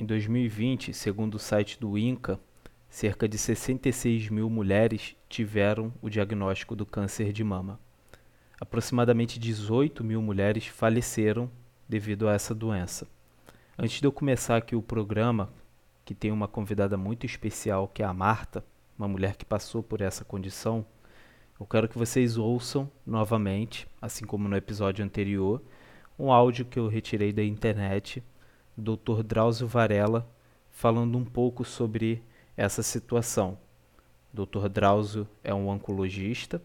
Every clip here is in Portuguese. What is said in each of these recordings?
Em 2020, segundo o site do INCA, cerca de 66 mil mulheres tiveram o diagnóstico do câncer de mama. Aproximadamente 18 mil mulheres faleceram devido a essa doença. Antes de eu começar aqui o programa, que tem uma convidada muito especial, que é a Marta, uma mulher que passou por essa condição, eu quero que vocês ouçam novamente, assim como no episódio anterior, um áudio que eu retirei da internet Dr. Drauzio Varela falando um pouco sobre essa situação. Dr. Drauzio é um oncologista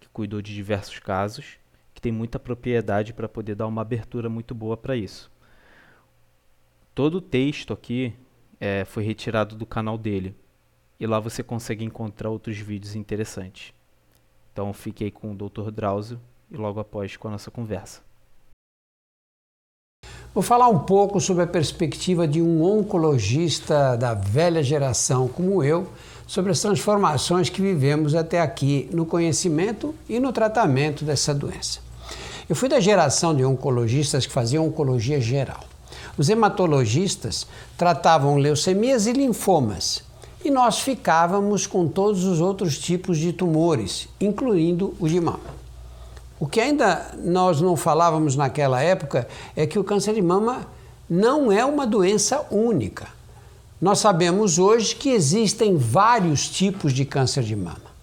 que cuidou de diversos casos, que tem muita propriedade para poder dar uma abertura muito boa para isso. Todo o texto aqui é, foi retirado do canal dele e lá você consegue encontrar outros vídeos interessantes. Então fiquei com o Dr. Drauzio e logo após com a nossa conversa. Vou falar um pouco sobre a perspectiva de um oncologista da velha geração como eu, sobre as transformações que vivemos até aqui no conhecimento e no tratamento dessa doença. Eu fui da geração de oncologistas que faziam oncologia geral. Os hematologistas tratavam leucemias e linfomas, e nós ficávamos com todos os outros tipos de tumores, incluindo o de mama. O que ainda nós não falávamos naquela época é que o câncer de mama não é uma doença única. Nós sabemos hoje que existem vários tipos de câncer de mama.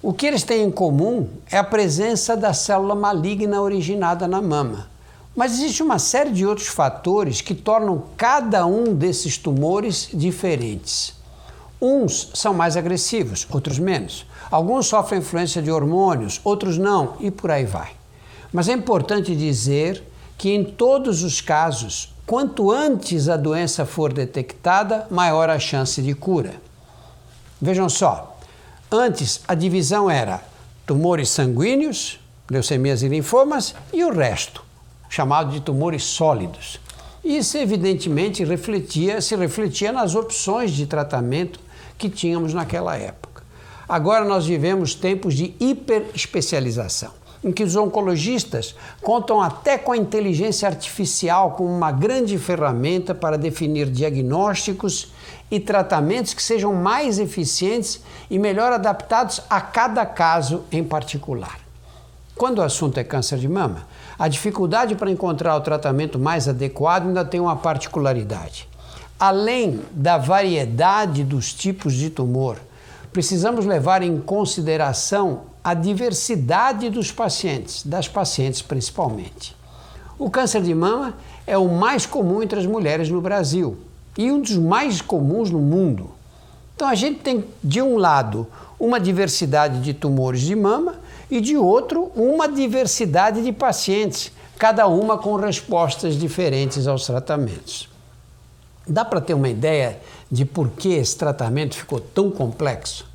O que eles têm em comum é a presença da célula maligna originada na mama. Mas existe uma série de outros fatores que tornam cada um desses tumores diferentes. Uns são mais agressivos, outros menos. Alguns sofrem influência de hormônios, outros não, e por aí vai. Mas é importante dizer que em todos os casos, quanto antes a doença for detectada, maior a chance de cura. Vejam só, antes a divisão era tumores sanguíneos, leucemias e linfomas, e o resto, chamado de tumores sólidos. Isso evidentemente refletia, se refletia nas opções de tratamento que tínhamos naquela época. Agora nós vivemos tempos de hiperespecialização, em que os oncologistas contam até com a inteligência artificial como uma grande ferramenta para definir diagnósticos e tratamentos que sejam mais eficientes e melhor adaptados a cada caso em particular. Quando o assunto é câncer de mama, a dificuldade para encontrar o tratamento mais adequado ainda tem uma particularidade. Além da variedade dos tipos de tumor, precisamos levar em consideração a diversidade dos pacientes, das pacientes principalmente. O câncer de mama é o mais comum entre as mulheres no Brasil e um dos mais comuns no mundo. Então a gente tem, de um lado, uma diversidade de tumores de mama e de outro, uma diversidade de pacientes, cada uma com respostas diferentes aos tratamentos. Dá para ter uma ideia de por que esse tratamento ficou tão complexo?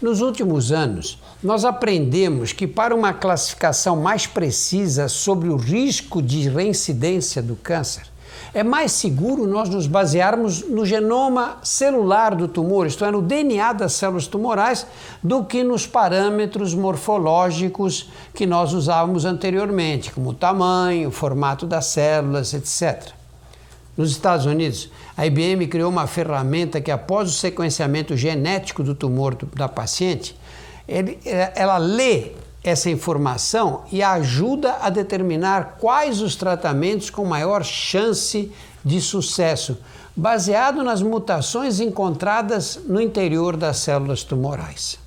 Nos últimos anos, nós aprendemos que, para uma classificação mais precisa sobre o risco de reincidência do câncer, é mais seguro nós nos basearmos no genoma celular do tumor, isto é, no DNA das células tumorais, do que nos parâmetros morfológicos que nós usávamos anteriormente, como o tamanho, o formato das células, etc. Nos Estados Unidos, a IBM criou uma ferramenta que, após o sequenciamento genético do tumor da paciente, ele, é, ela lê essa informação e ajuda a determinar quais os tratamentos com maior chance de sucesso, baseado nas mutações encontradas no interior das células tumorais.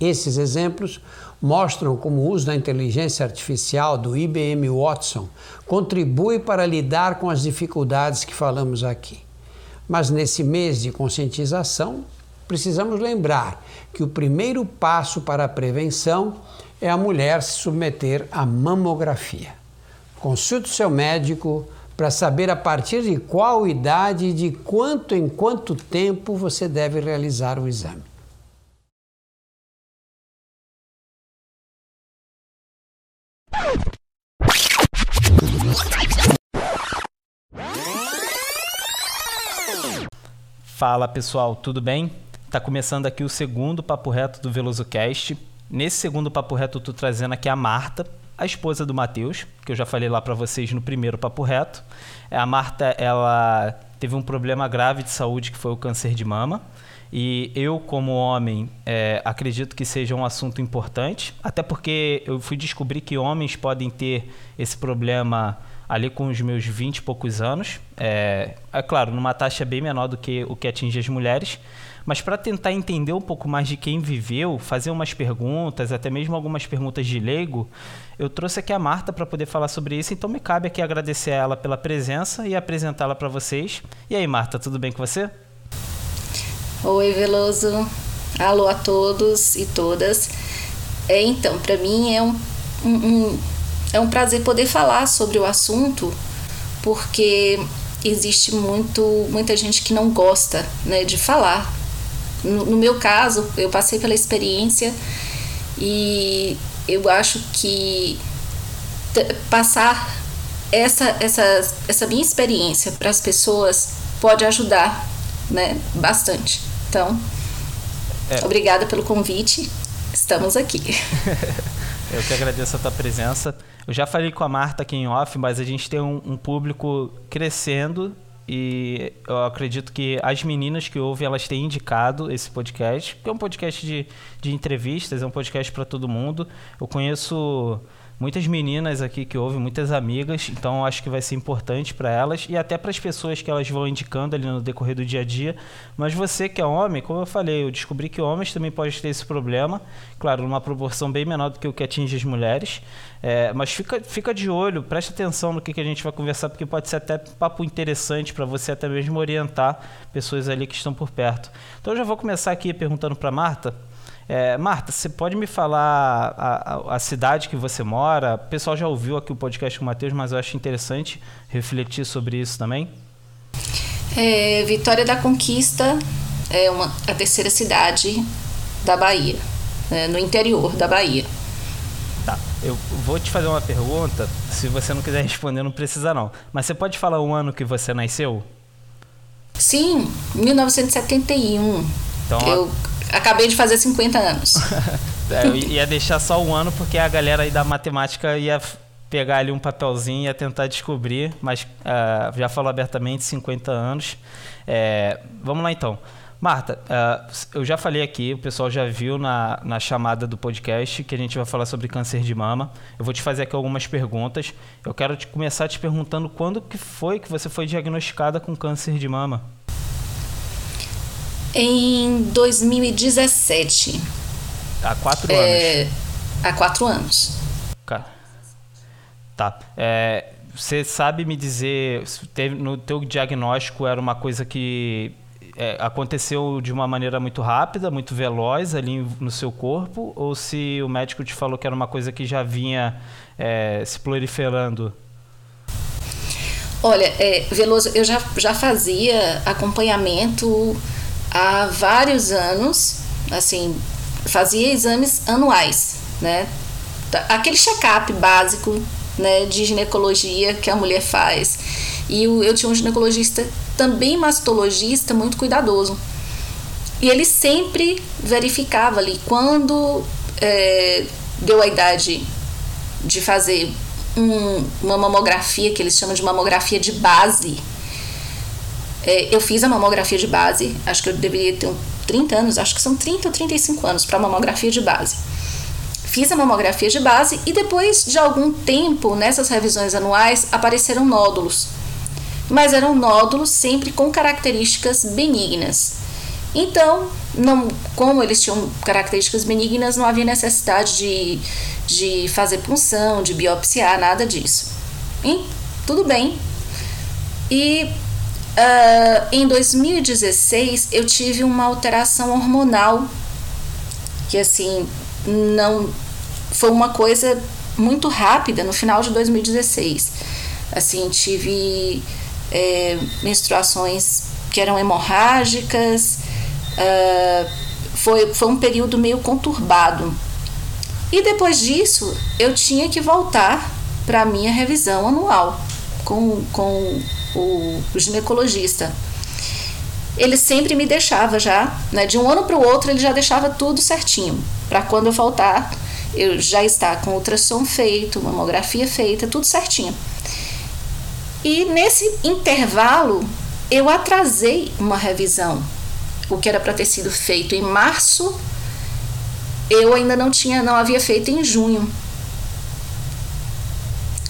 Esses exemplos mostram como o uso da inteligência artificial do IBM Watson contribui para lidar com as dificuldades que falamos aqui. Mas nesse mês de conscientização, precisamos lembrar que o primeiro passo para a prevenção é a mulher se submeter à mamografia. Consulte seu médico para saber a partir de qual idade e de quanto em quanto tempo você deve realizar o exame. Fala pessoal, tudo bem? Tá começando aqui o segundo papo reto do VelosoCast. Nesse segundo papo reto eu tô trazendo aqui a Marta, a esposa do Matheus, que eu já falei lá para vocês no primeiro papo reto. A Marta, ela teve um problema grave de saúde que foi o câncer de mama. E eu, como homem, é, acredito que seja um assunto importante, até porque eu fui descobrir que homens podem ter esse problema ali com os meus 20 e poucos anos. É, é claro, numa taxa bem menor do que o que atinge as mulheres. Mas para tentar entender um pouco mais de quem viveu, fazer umas perguntas, até mesmo algumas perguntas de leigo, eu trouxe aqui a Marta para poder falar sobre isso. Então me cabe aqui agradecer a ela pela presença e apresentá-la para vocês. E aí, Marta, tudo bem com você? Oi, Veloso. Alô a todos e todas. É, então, para mim é um, um, um é um prazer poder falar sobre o assunto, porque existe muito, muita gente que não gosta né, de falar. No, no meu caso, eu passei pela experiência e eu acho que passar essa, essa, essa minha experiência para as pessoas pode ajudar né, bastante. Então, é. obrigada pelo convite. Estamos aqui. Eu que agradeço a tua presença. Eu já falei com a Marta aqui em off, mas a gente tem um, um público crescendo e eu acredito que as meninas que ouvem elas têm indicado esse podcast, que é um podcast de, de entrevistas, é um podcast para todo mundo. Eu conheço muitas meninas aqui que ouvem, muitas amigas, então acho que vai ser importante para elas e até para as pessoas que elas vão indicando ali no decorrer do dia a dia. Mas você que é homem, como eu falei, eu descobri que homens também podem ter esse problema, claro, numa proporção bem menor do que o que atinge as mulheres. É, mas fica, fica de olho, preste atenção no que, que a gente vai conversar, porque pode ser até papo interessante para você até mesmo orientar pessoas ali que estão por perto. Então eu já vou começar aqui perguntando para Marta. É, Marta, você pode me falar a, a, a, cidade que você mora? O pessoal já ouviu aqui o podcast com o Matheus, mas eu acho interessante refletir sobre isso também. É, Vitória da Conquista é uma, a terceira cidade da Bahia, né, no interior da Bahia. Tá, eu vou te fazer uma pergunta. Se você não quiser responder, não precisa não. Mas você pode falar o ano que você nasceu? Sim, 1971. Então, eu acabei de fazer 50 anos. é, eu ia deixar só um ano porque a galera aí da matemática ia pegar ali um papelzinho e ia tentar descobrir, mas uh, já falou abertamente 50 anos. É, vamos lá então. Marta, uh, eu já falei aqui, o pessoal já viu na, na chamada do podcast que a gente vai falar sobre câncer de mama. Eu vou te fazer aqui algumas perguntas. Eu quero te começar te perguntando quando que foi que você foi diagnosticada com câncer de mama? Em 2017. Há quatro é, anos. Há quatro anos. Tá. É, você sabe me dizer, teve, no teu diagnóstico era uma coisa que é, aconteceu de uma maneira muito rápida, muito veloz ali no seu corpo, ou se o médico te falou que era uma coisa que já vinha é, se proliferando? Olha, é, Veloso, eu já, já fazia acompanhamento há vários anos, assim, fazia exames anuais, né? Aquele check-up básico, né, de ginecologia que a mulher faz. E eu tinha um ginecologista, também mastologista, muito cuidadoso. E ele sempre verificava ali quando é, deu a idade de fazer um, uma mamografia, que eles chamam de mamografia de base, é, eu fiz a mamografia de base, acho que eu deveria ter 30 anos, acho que são 30 ou 35 anos para mamografia de base. Fiz a mamografia de base e depois de algum tempo, nessas revisões anuais, apareceram nódulos. Mas eram nódulos sempre com características benignas. Então, não, como eles tinham características benignas, não havia necessidade de, de fazer punção, de biopsiar, nada disso. Tudo bem. E Uh, em 2016 eu tive uma alteração hormonal que assim não foi uma coisa muito rápida no final de 2016 assim tive é, menstruações que eram hemorrágicas uh, foi, foi um período meio conturbado. E depois disso eu tinha que voltar para minha revisão anual com, com o, ginecologista, ele sempre me deixava já, né, de um ano para o outro ele já deixava tudo certinho, para quando eu faltar eu já estar com ultrassom feito, mamografia feita, tudo certinho. E nesse intervalo, eu atrasei uma revisão. O que era para ter sido feito em março, eu ainda não tinha, não havia feito em junho.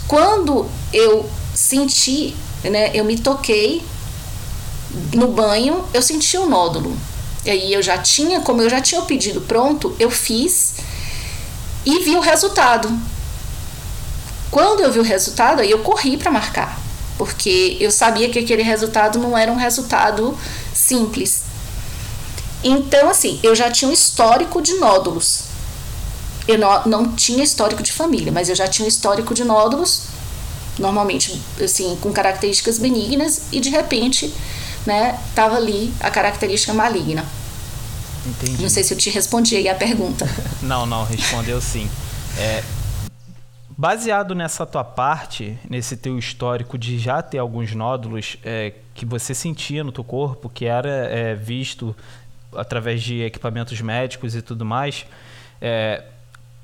Quando eu senti, né, eu me toquei no banho, eu senti um nódulo. E aí eu já tinha, como eu já tinha o pedido pronto, eu fiz e vi o resultado. Quando eu vi o resultado, aí eu corri para marcar, porque eu sabia que aquele resultado não era um resultado simples. Então, assim, eu já tinha um histórico de nódulos. Eu não, não tinha histórico de família, mas eu já tinha um histórico de nódulos, normalmente, assim, com características benignas, e de repente né, tava ali a característica maligna. Entendi. Não sei se eu te respondi aí a pergunta. não, não, respondeu sim. É, baseado nessa tua parte, nesse teu histórico de já ter alguns nódulos é, que você sentia no teu corpo, que era é, visto através de equipamentos médicos e tudo mais, é,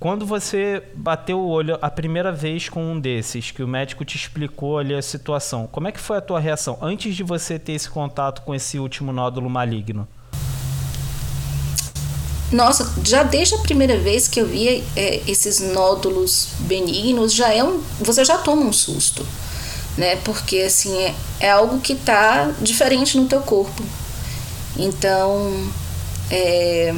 quando você bateu o olho a primeira vez com um desses, que o médico te explicou ali a situação, como é que foi a tua reação antes de você ter esse contato com esse último nódulo maligno? Nossa, já desde a primeira vez que eu vi é, esses nódulos benignos, já é um, você já toma um susto, né? Porque assim é, é algo que tá diferente no teu corpo. Então, é,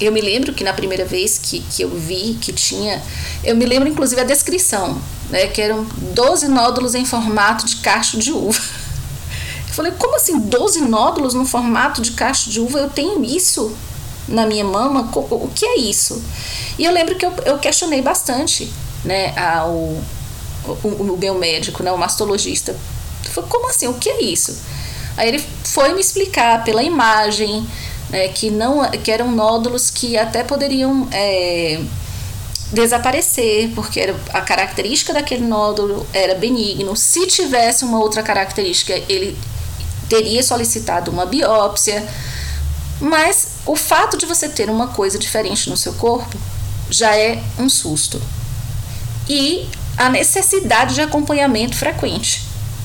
eu me lembro que na primeira vez que, que eu vi que tinha, eu me lembro inclusive a descrição, né, que eram 12 nódulos em formato de cacho de uva. Eu falei, como assim 12 nódulos no formato de cacho de uva? Eu tenho isso na minha mama? O que é isso? E eu lembro que eu, eu questionei bastante né, ao, o, o meu médico, né, o mastologista. Eu falei, como assim? O que é isso? Aí ele foi me explicar pela imagem, né, que, não, que eram nódulos que até poderiam é, desaparecer, porque era, a característica daquele nódulo era benigno. Se tivesse uma outra característica, ele teria solicitado uma biópsia. Mas o fato de você ter uma coisa diferente no seu corpo já é um susto. E a necessidade de acompanhamento frequente,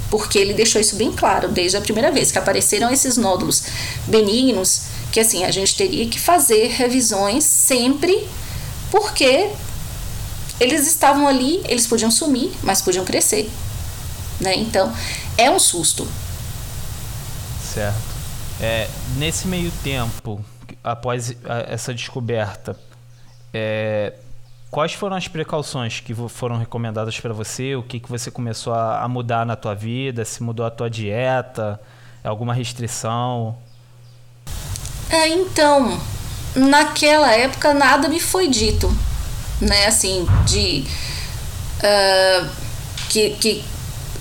porque ele deixou isso bem claro desde a primeira vez que apareceram esses nódulos benignos que assim a gente teria que fazer revisões sempre, porque eles estavam ali, eles podiam sumir, mas podiam crescer, né? Então é um susto. Certo. É, nesse meio tempo, após essa descoberta, é, quais foram as precauções que foram recomendadas para você? O que, que você começou a, mudar na tua vida? Se mudou a tua dieta? Alguma restrição? É, então, naquela época nada me foi dito, né? Assim, de uh, que, que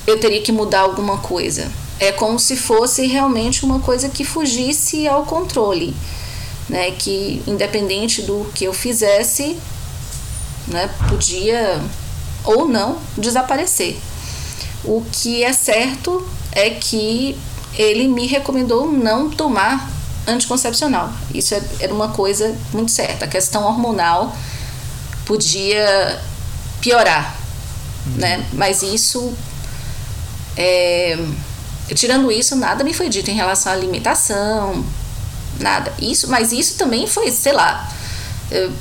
eu teria que mudar alguma coisa. É como se fosse realmente uma coisa que fugisse ao controle, né? Que independente do que eu fizesse, né? Podia ou não desaparecer. O que é certo é que ele me recomendou não tomar anticoncepcional. Isso é, era uma coisa muito certa. A questão hormonal podia piorar, uhum. né? Mas isso, é, tirando isso, nada me foi dito em relação à alimentação, nada. Isso, mas isso também foi, sei lá, eu,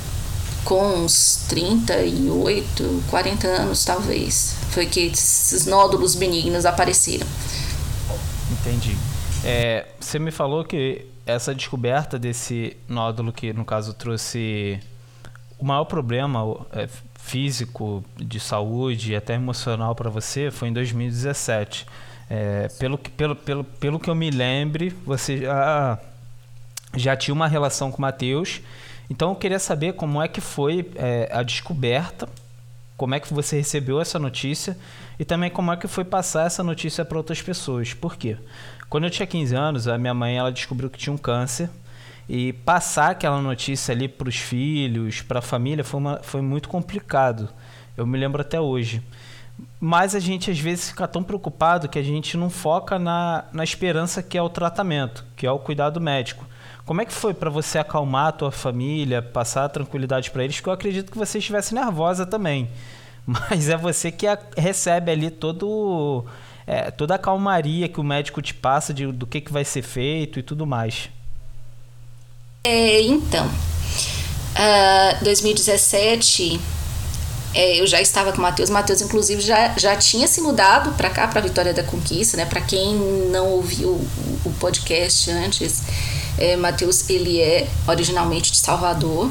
com uns 38, 40 anos talvez, foi que esses nódulos benignos apareceram. Entendi. É, você me falou que essa descoberta desse nódulo que no caso trouxe o maior problema é, físico, de saúde e até emocional para você foi em 2017. É, pelo, que, pelo, pelo, pelo que eu me lembre, você já, já tinha uma relação com o Matheus. Então eu queria saber como é que foi é, a descoberta, como é que você recebeu essa notícia e também como é que foi passar essa notícia para outras pessoas. Por quê? Quando eu tinha 15 anos, a minha mãe ela descobriu que tinha um câncer e passar aquela notícia ali para os filhos, para a família, foi, uma, foi muito complicado. Eu me lembro até hoje. Mas a gente às vezes fica tão preocupado que a gente não foca na, na esperança que é o tratamento, que é o cuidado médico. Como é que foi para você acalmar a tua família, passar a tranquilidade para eles? Porque eu acredito que você estivesse nervosa também. Mas é você que a, recebe ali todo, é, toda a calmaria que o médico te passa de, do que, que vai ser feito e tudo mais. É, então, uh, 2017 é, eu já estava com o Matheus. Matheus, inclusive, já, já tinha se mudado para cá, para Vitória da Conquista, né? Para quem não ouviu o, o podcast antes, é, Matheus, ele é originalmente de Salvador.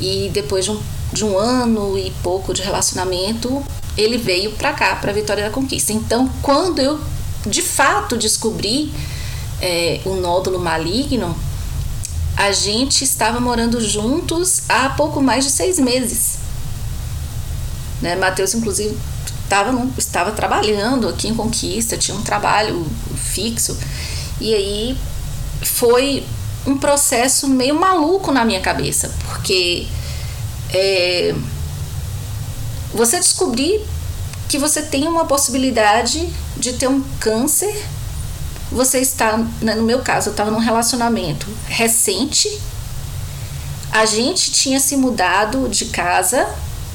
E depois de um, de um ano e pouco de relacionamento, ele veio para cá, para Vitória da Conquista. Então, quando eu de fato descobri é, o nódulo maligno, a gente estava morando juntos há pouco mais de seis meses. Né? Mateus, inclusive, estava, estava trabalhando aqui em Conquista, tinha um trabalho fixo. E aí foi um processo meio maluco na minha cabeça, porque é, você descobrir que você tem uma possibilidade de ter um câncer. Você está, né, no meu caso, eu estava num relacionamento recente. A gente tinha se mudado de casa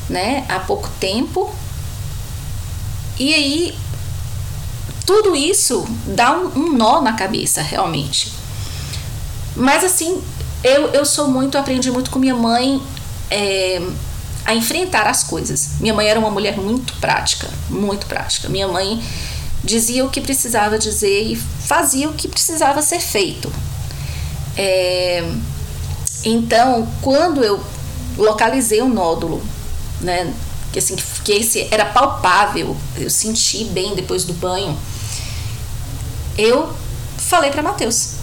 né, há pouco tempo. E aí tudo isso dá um, um nó na cabeça, realmente. Mas assim, eu, eu sou muito, aprendi muito com minha mãe é, a enfrentar as coisas. Minha mãe era uma mulher muito prática, muito prática. Minha mãe dizia o que precisava dizer e fazia o que precisava ser feito. É, então, quando eu localizei o nódulo né? Que assim, que esse era palpável, eu senti bem depois do banho. Eu falei para Mateus,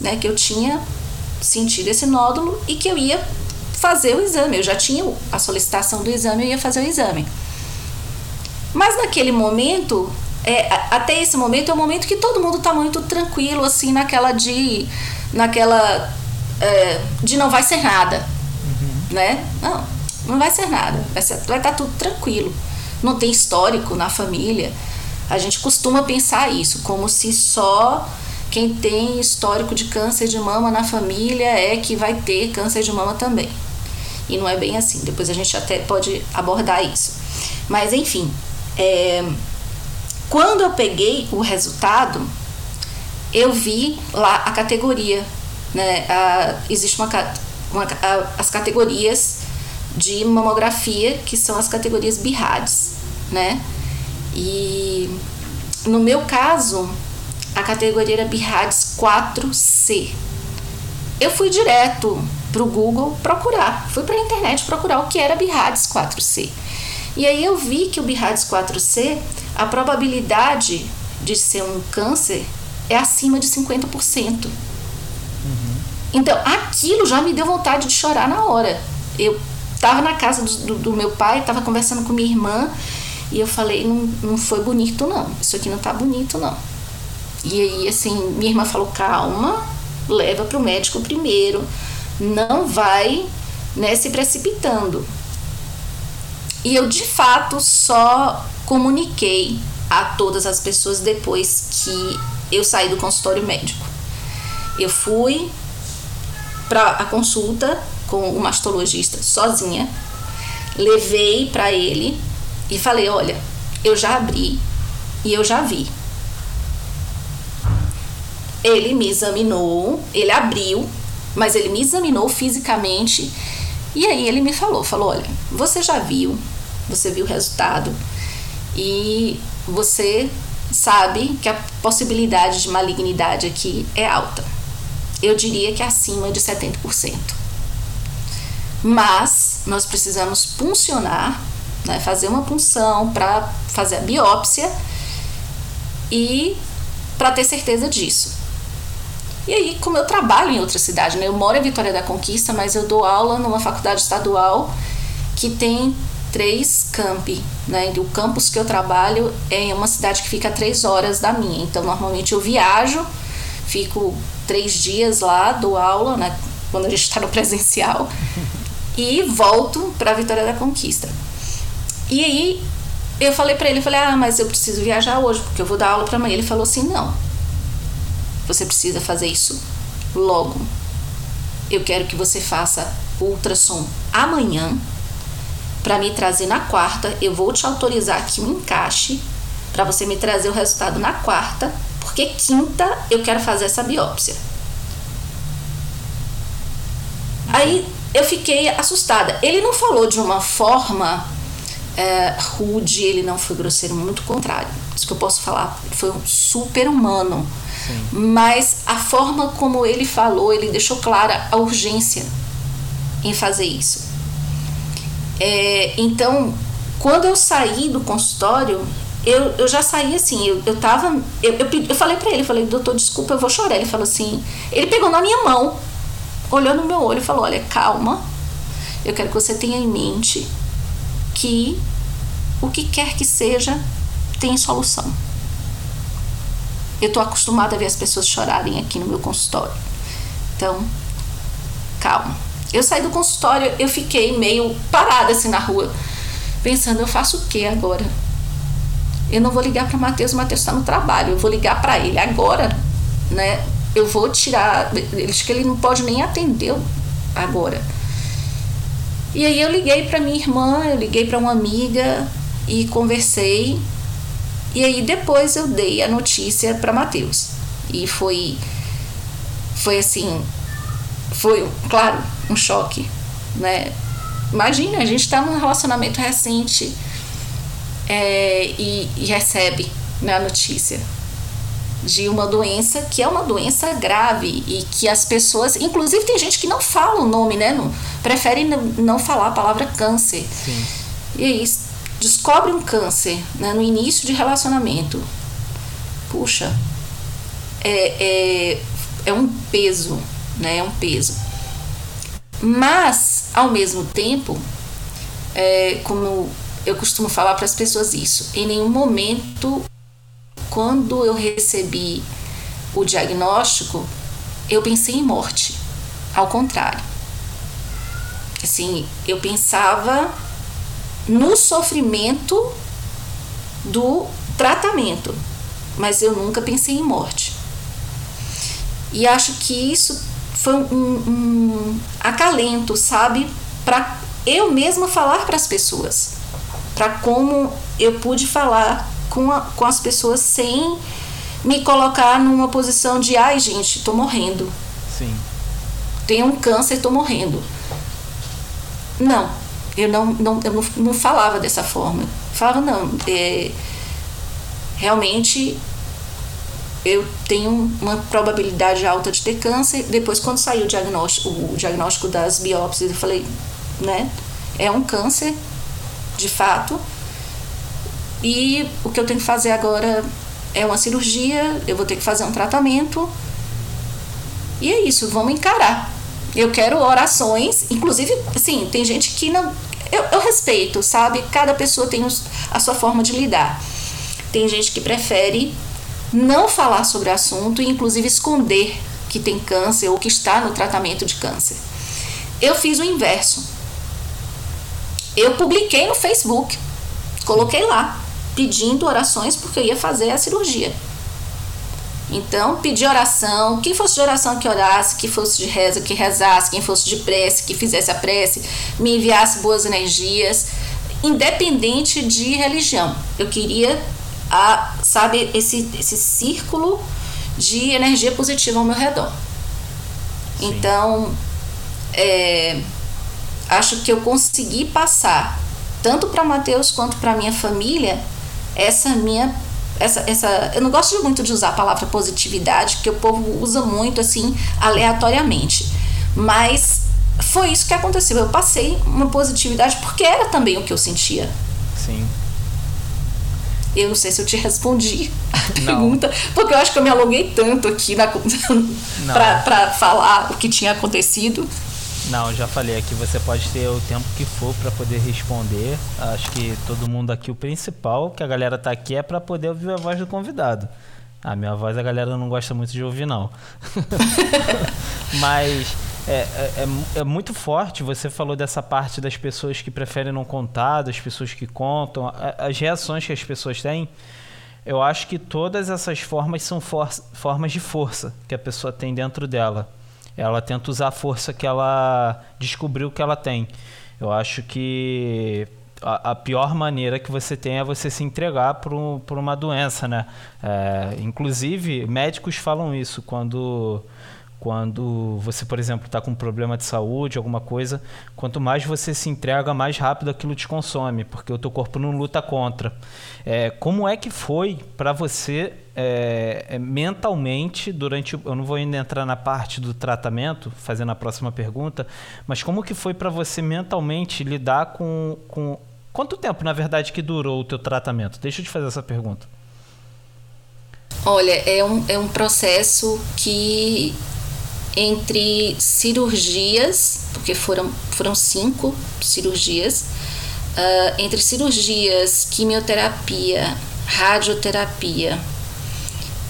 né, que eu tinha sentido esse nódulo e que eu ia fazer o exame. Eu já tinha a solicitação do exame, eu ia fazer o exame. Mas naquele momento, é, até esse momento é o momento que todo mundo tá muito tranquilo, assim, naquela de. naquela. É, de não vai ser nada. Uhum. Né? Não, não vai ser nada, vai estar tá tudo tranquilo. Não tem histórico na família. A gente costuma pensar isso, como se só quem tem histórico de câncer de mama na família é que vai ter câncer de mama também. E não é bem assim, depois a gente até pode abordar isso. Mas enfim, é, quando eu peguei o resultado, eu vi lá a categoria, né? A, existe uma, uma a, as categorias de mamografia, que são as categorias BIRADS, né? E no meu caso, a categoria era BIRADS 4C. Eu fui direto para o Google procurar, fui para a internet procurar o que era BIRADS 4C. E aí eu vi que o BIRADS 4C, a probabilidade de ser um câncer é acima de 50%. Uhum. Então, aquilo já me deu vontade de chorar na hora. Eu Tava na casa do, do, do meu pai, tava conversando com minha irmã e eu falei, não, não foi bonito não, isso aqui não tá bonito não. E aí, assim, minha irmã falou, calma, leva pro médico primeiro, não vai, né, se precipitando. E eu, de fato, só comuniquei a todas as pessoas depois que eu saí do consultório médico. Eu fui para a consulta com o mastologista sozinha, levei para ele e falei: Olha, eu já abri e eu já vi. Ele me examinou, ele abriu, mas ele me examinou fisicamente e aí ele me falou: Falou, olha, você já viu, você viu o resultado e você sabe que a possibilidade de malignidade aqui é alta. Eu diria que acima de 70% mas nós precisamos puncionar, né, fazer uma punção para fazer a biópsia e para ter certeza disso. E aí, como eu trabalho em outra cidade, né, eu moro em Vitória da Conquista, mas eu dou aula numa faculdade estadual que tem três campi, né? O campus que eu trabalho é em uma cidade que fica a três horas da minha. Então, normalmente eu viajo, fico três dias lá, dou aula, né? Quando a gente está no presencial e volto para Vitória da Conquista. E aí eu falei para ele, eu falei: "Ah, mas eu preciso viajar hoje porque eu vou dar aula para amanhã". Ele falou assim: "Não. Você precisa fazer isso logo. Eu quero que você faça ultrassom amanhã para me trazer na quarta. Eu vou te autorizar aqui um encaixe para você me trazer o resultado na quarta, porque quinta eu quero fazer essa biópsia. Aí eu fiquei assustada. Ele não falou de uma forma é, rude, ele não foi grosseiro, muito contrário. Isso que eu posso falar. Foi um super humano. Mas a forma como ele falou, ele deixou clara a urgência em fazer isso. É, então, quando eu saí do consultório, eu, eu já saí assim, eu, eu tava. Eu, eu, eu falei para ele, falei, doutor, desculpa, eu vou chorar. Ele falou assim, ele pegou na minha mão, olhou no meu olho e falou: Olha, calma, eu quero que você tenha em mente que o que quer que seja tem solução. Eu estou acostumada a ver as pessoas chorarem aqui no meu consultório. Então, calma. Eu saí do consultório, eu fiquei meio parada assim na rua, pensando: eu faço o que agora? Eu não vou ligar para Matheus, o Matheus está no trabalho, eu vou ligar para ele agora, né? Eu vou tirar. Acho que ele não pode nem atender agora. E aí eu liguei para minha irmã, eu liguei para uma amiga e conversei. E aí depois eu dei a notícia para Matheus. E foi foi assim, foi, claro, um choque, né? Imagina, a gente está num relacionamento recente é, e, e, recebe né, a notícia de uma doença que é uma doença grave e que as pessoas, inclusive tem gente que não fala o nome, né? Não, prefere não, não falar a palavra câncer. Sim. E aí descobre um câncer né, no início de relacionamento. Puxa, é, é, é um peso, né? É um peso. Mas, ao mesmo tempo, é, como eu costumo falar para as pessoas isso, em nenhum momento, quando eu recebi o diagnóstico, eu pensei em morte. Ao contrário. Assim, eu pensava no sofrimento do tratamento, mas eu nunca pensei em morte. E acho que isso foi um, um acalento, sabe, para eu mesma falar para as pessoas, para como eu pude falar com, a, com as pessoas sem me colocar numa posição de ai gente, tô morrendo. Sim. Tenho um câncer, tô morrendo. Não, eu não, não, eu não, não falava dessa forma. Eu falava, não, é, realmente eu tenho uma probabilidade alta de ter câncer. Depois, quando saiu o diagnóstico, o diagnóstico das biópsias, eu falei, né, é um câncer, de fato. E o que eu tenho que fazer agora é uma cirurgia, eu vou ter que fazer um tratamento. E é isso, vamos encarar. Eu quero orações, inclusive, assim, tem gente que não. Eu, eu respeito, sabe? Cada pessoa tem os, a sua forma de lidar. Tem gente que prefere não falar sobre o assunto e, inclusive, esconder que tem câncer ou que está no tratamento de câncer. Eu fiz o inverso. Eu publiquei no Facebook, coloquei lá, pedindo orações porque eu ia fazer a cirurgia. Então, pedi oração, quem fosse de oração que orasse, que fosse de reza que rezasse, quem fosse de prece que fizesse a prece, me enviasse boas energias, independente de religião. Eu queria a, sabe, esse, esse círculo de energia positiva ao meu redor. Sim. Então, é, acho que eu consegui passar, tanto para Mateus quanto para minha família, essa minha. Essa, essa, eu não gosto muito de usar a palavra positividade, porque o povo usa muito assim, aleatoriamente. Mas foi isso que aconteceu. Eu passei uma positividade porque era também o que eu sentia. Sim. Eu não sei se eu te respondi a pergunta, não. porque eu acho que eu me alonguei tanto aqui para falar o que tinha acontecido. Não, já falei aqui, você pode ter o tempo que for para poder responder. Acho que todo mundo aqui, o principal que a galera tá aqui é para poder ouvir a voz do convidado. A minha voz a galera não gosta muito de ouvir, não. Mas é, é, é, é, muito forte. Você falou dessa parte das pessoas que preferem não contar, das pessoas que contam, as reações que as pessoas têm. Eu acho que todas essas formas são for formas de força que a pessoa tem dentro dela. Ela tenta usar a força que ela descobriu que ela tem. Eu acho que a, a, pior maneira que você tem é você se entregar por, um, por uma doença, né? É, inclusive, médicos falam isso quando quando você, por exemplo, está com um problema de saúde, alguma coisa, quanto mais você se entrega, mais rápido aquilo te consome, porque o teu corpo não luta contra. É, como é que foi para você é, é, mentalmente durante, eu não vou ainda entrar na parte do tratamento, fazendo a próxima pergunta, mas como que foi para você mentalmente lidar com, com quanto tempo, na verdade, que durou o teu tratamento? Deixa eu te fazer essa pergunta. Olha, é um, é um processo que entre cirurgias, porque foram, foram cinco cirurgias, uh, entre cirurgias, quimioterapia, radioterapia,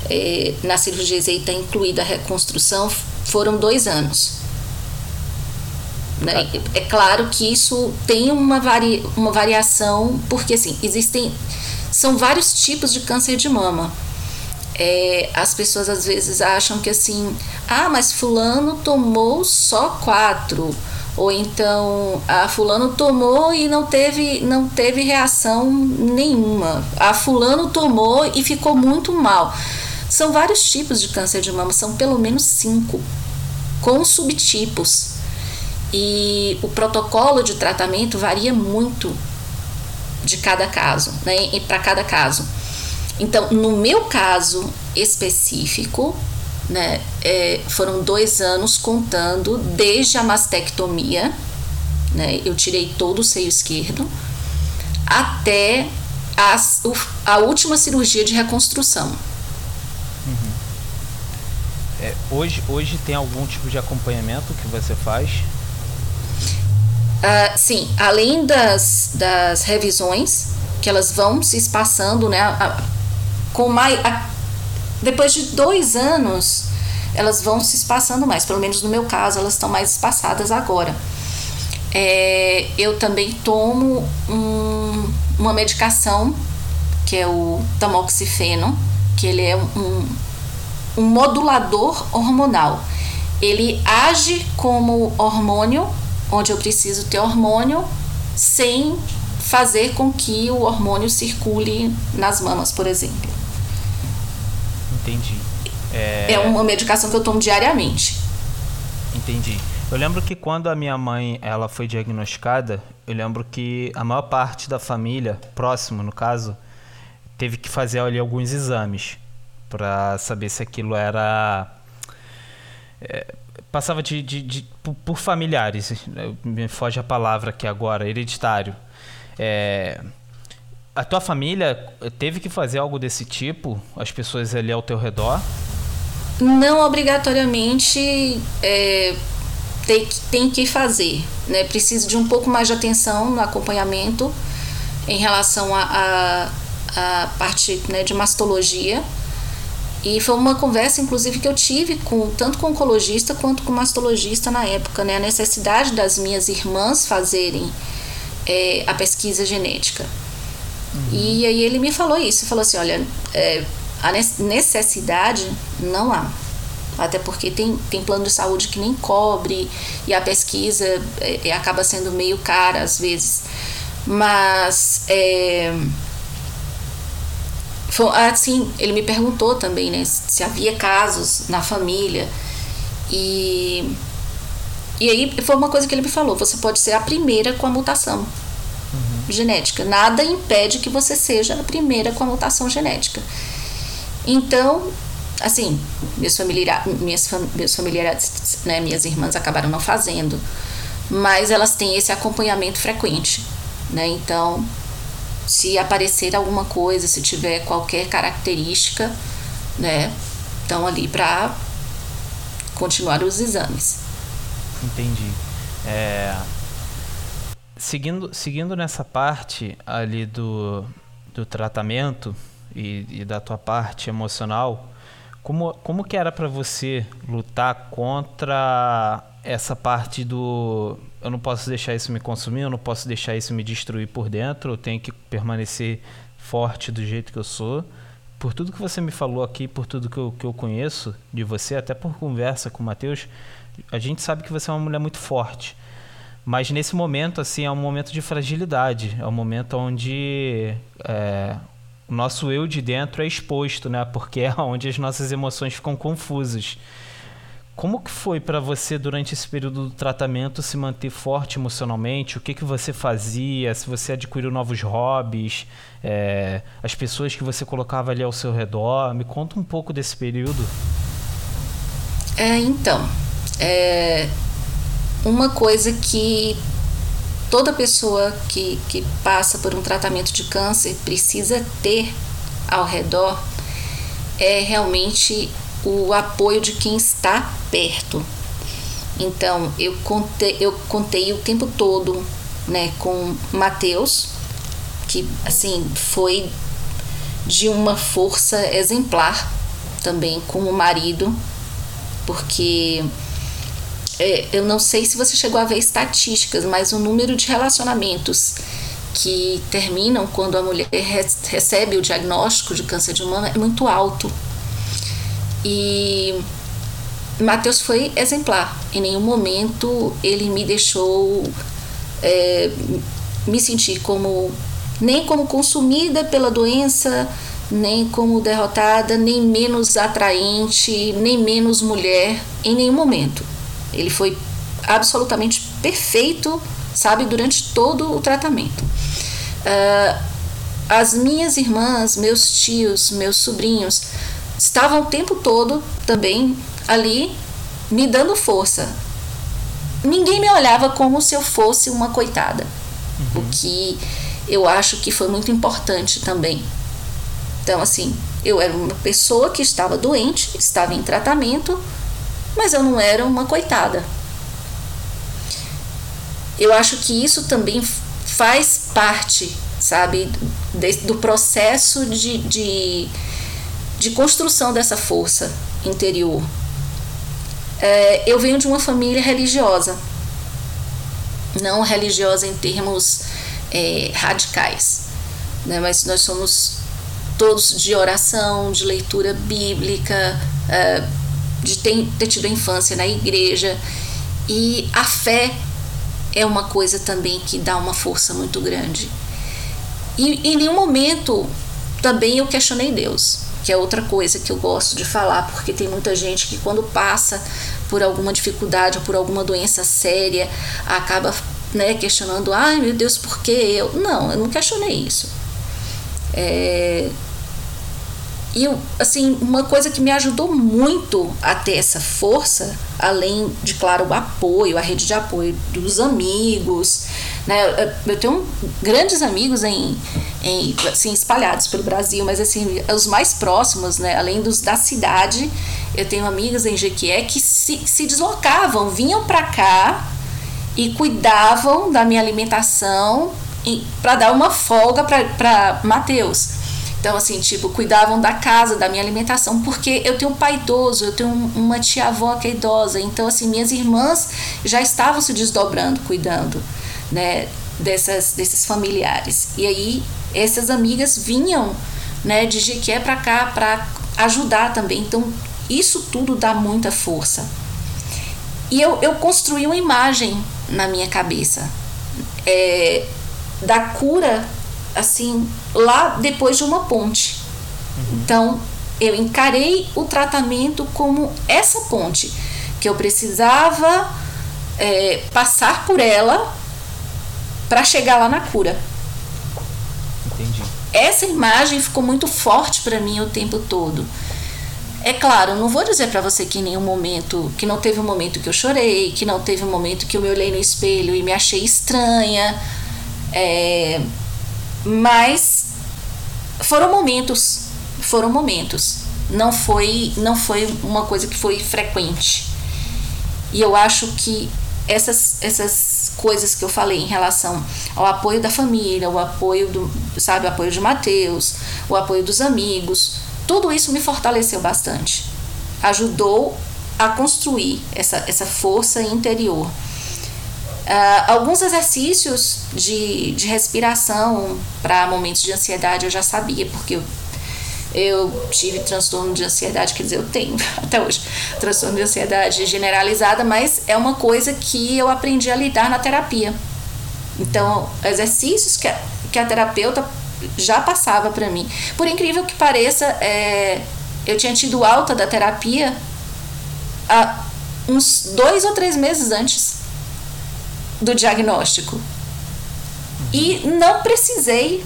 eh, na cirurgia está incluída a reconstrução, foram dois anos. Né? É claro que isso tem uma, vari, uma variação, porque assim, existem. São vários tipos de câncer de mama é, as pessoas às vezes acham que assim, ah, mas fulano tomou só quatro ou então a fulano tomou e não teve não teve reação nenhuma. A fulano tomou e ficou muito mal. São vários tipos de câncer de mama, são pelo menos cinco, com subtipos. E o protocolo de tratamento varia muito de cada caso, né? E para cada caso. Então, no meu caso específico, né, é, foram dois anos contando desde a mastectomia, né, eu tirei todo o seio esquerdo, até as, a última cirurgia de reconstrução. É, hoje, hoje tem algum tipo de acompanhamento que você faz? Uh, sim, além das, das revisões, que elas vão se espaçando, né? A, com mais. A, depois de dois anos, elas vão se espaçando mais. Pelo menos no meu caso, elas estão mais espaçadas agora. É, eu também tomo um, uma medicação que é o tamoxifeno, que ele é um, um modulador hormonal. Ele age como hormônio, onde eu preciso ter hormônio, sem fazer com que o hormônio circule nas mamas, por exemplo. Entendi. É... é uma medicação que eu tomo diariamente. Entendi. Eu lembro que quando a minha mãe ela foi diagnosticada, eu lembro que a maior parte da família, próximo no caso, teve que fazer ali alguns exames para saber se aquilo era é, passava de, de, de por, por, familiares, me foge a palavra aqui agora, hereditário. É, a tua família teve que fazer algo desse tipo? As pessoas ali ao teu redor? Não obrigatoriamente é, tem, tem que fazer. Né? Precisa de um pouco mais de atenção no acompanhamento em relação à parte né, de mastologia. E foi uma conversa, inclusive, que eu tive com tanto com oncologista quanto com mastologista na época, né? A necessidade das minhas irmãs fazerem é, a pesquisa genética. Uhum. E aí ele me falou isso, falou assim, olha, é, a necessidade não há. Até porque tem, tem plano de saúde que nem cobre e a pesquisa é, é acaba sendo meio cara às vezes. Mas foi, assim, ele me perguntou também, né, se havia casos na família. E, e aí foi uma coisa que ele me falou: você pode ser a primeira com a mutação genética. Nada impede que você seja a primeira com a mutação genética. Então, assim, meus familiares, minhas, meus familiares, né, minhas irmãs acabaram não fazendo, mas elas têm esse acompanhamento frequente, né? Então, se aparecer alguma coisa, se tiver qualquer característica, né, estão ali para continuar os exames. Entendi. É, seguindo, seguindo nessa parte ali do, do tratamento e, e da tua parte emocional, como, como que era para você lutar contra essa parte do eu não posso deixar isso me consumir, eu não posso deixar isso me destruir por dentro, eu tenho que permanecer forte do jeito que eu sou, por tudo que você me falou aqui, por tudo que eu, que eu conheço de você, até por conversa com o Matheus, a gente sabe que você é uma mulher muito forte. Mas nesse momento, assim, é um momento de fragilidade. É um momento onde é, o nosso eu de dentro é exposto, né? Porque é onde as nossas emoções ficam confusas. Como que foi para você durante esse período do tratamento se manter forte emocionalmente? O que que você fazia? Se você adquiriu novos hobbies, é, as pessoas que você colocava ali ao seu redor? Me conta um pouco desse período. É, então, é uma coisa que toda pessoa que, que passa por um tratamento de câncer precisa ter ao redor é realmente o apoio de quem está perto. Então, eu contei, eu contei o tempo todo né, com Mateus, que assim foi de uma força exemplar também com o marido, porque é, eu não sei se você chegou a ver estatísticas, mas o número de relacionamentos que terminam quando a mulher recebe o diagnóstico de câncer de mama é muito alto. E Mateus foi exemplar. Em nenhum momento ele me deixou é, me sentir como nem como consumida pela doença, nem como derrotada, nem menos atraente, nem menos mulher, em nenhum momento. Ele foi absolutamente perfeito, sabe, durante todo o tratamento. Uh, as minhas irmãs, meus tios, meus sobrinhos estavam o tempo todo também ali me dando força. Ninguém me olhava como se eu fosse uma coitada, uhum. o que eu acho que foi muito importante também. Então, assim, eu era uma pessoa que estava doente, estava em tratamento, mas eu não era uma coitada. Eu acho que isso também faz parte, sabe, do processo de, de de construção dessa força interior. É, eu venho de uma família religiosa, não religiosa em termos é, radicais, né? mas nós somos todos de oração, de leitura bíblica, é, de ter, ter tido a infância na igreja. E a fé é uma coisa também que dá uma força muito grande. E em nenhum momento também eu questionei Deus que é outra coisa que eu gosto de falar, porque tem muita gente que quando passa por alguma dificuldade ou por alguma doença séria, acaba né, questionando, ai meu Deus, por que eu? Não, eu não questionei isso. É, e assim, uma coisa que me ajudou muito a ter essa força, além de, claro, o apoio, a rede de apoio dos amigos, né? Eu tenho grandes amigos em, em assim, espalhados pelo Brasil, mas assim, os mais próximos, né? Além dos da cidade, eu tenho amigas em Jequié que se, se deslocavam, vinham para cá e cuidavam da minha alimentação para dar uma folga para Mateus. Então, assim, tipo, cuidavam da casa, da minha alimentação, porque eu tenho um pai idoso, eu tenho uma tia-avó que é idosa. Então, assim, minhas irmãs já estavam se desdobrando, cuidando, né, dessas, desses familiares. E aí, essas amigas vinham, né, de Jequié para cá para ajudar também. Então, isso tudo dá muita força. E eu, eu construí uma imagem na minha cabeça é, da cura assim, lá depois de uma ponte. Uhum. Então, eu encarei o tratamento como essa ponte, que eu precisava é, passar por ela para chegar lá na cura. Entendi. Essa imagem ficou muito forte para mim o tempo todo. É claro, não vou dizer para você que em nenhum momento, que não teve um momento que eu chorei, que não teve um momento que eu me olhei no espelho e me achei estranha. É, mas foram momentos, foram momentos. Não foi, não foi uma coisa que foi frequente. E eu acho que essas, essas coisas que eu falei em relação ao apoio da família, o apoio do, sabe, o apoio de Mateus, o apoio dos amigos, tudo isso me fortaleceu bastante. Ajudou a construir essa, essa força interior. Uh, alguns exercícios de, de respiração para momentos de ansiedade eu já sabia, porque eu Eu tive transtorno de ansiedade, quer dizer, eu tenho até hoje transtorno de ansiedade generalizada, mas é uma coisa que eu aprendi a lidar na terapia. Então, exercícios que a, que a terapeuta já passava para mim. Por incrível que pareça, é, eu tinha tido alta da terapia há uns dois ou três meses antes do diagnóstico. E não precisei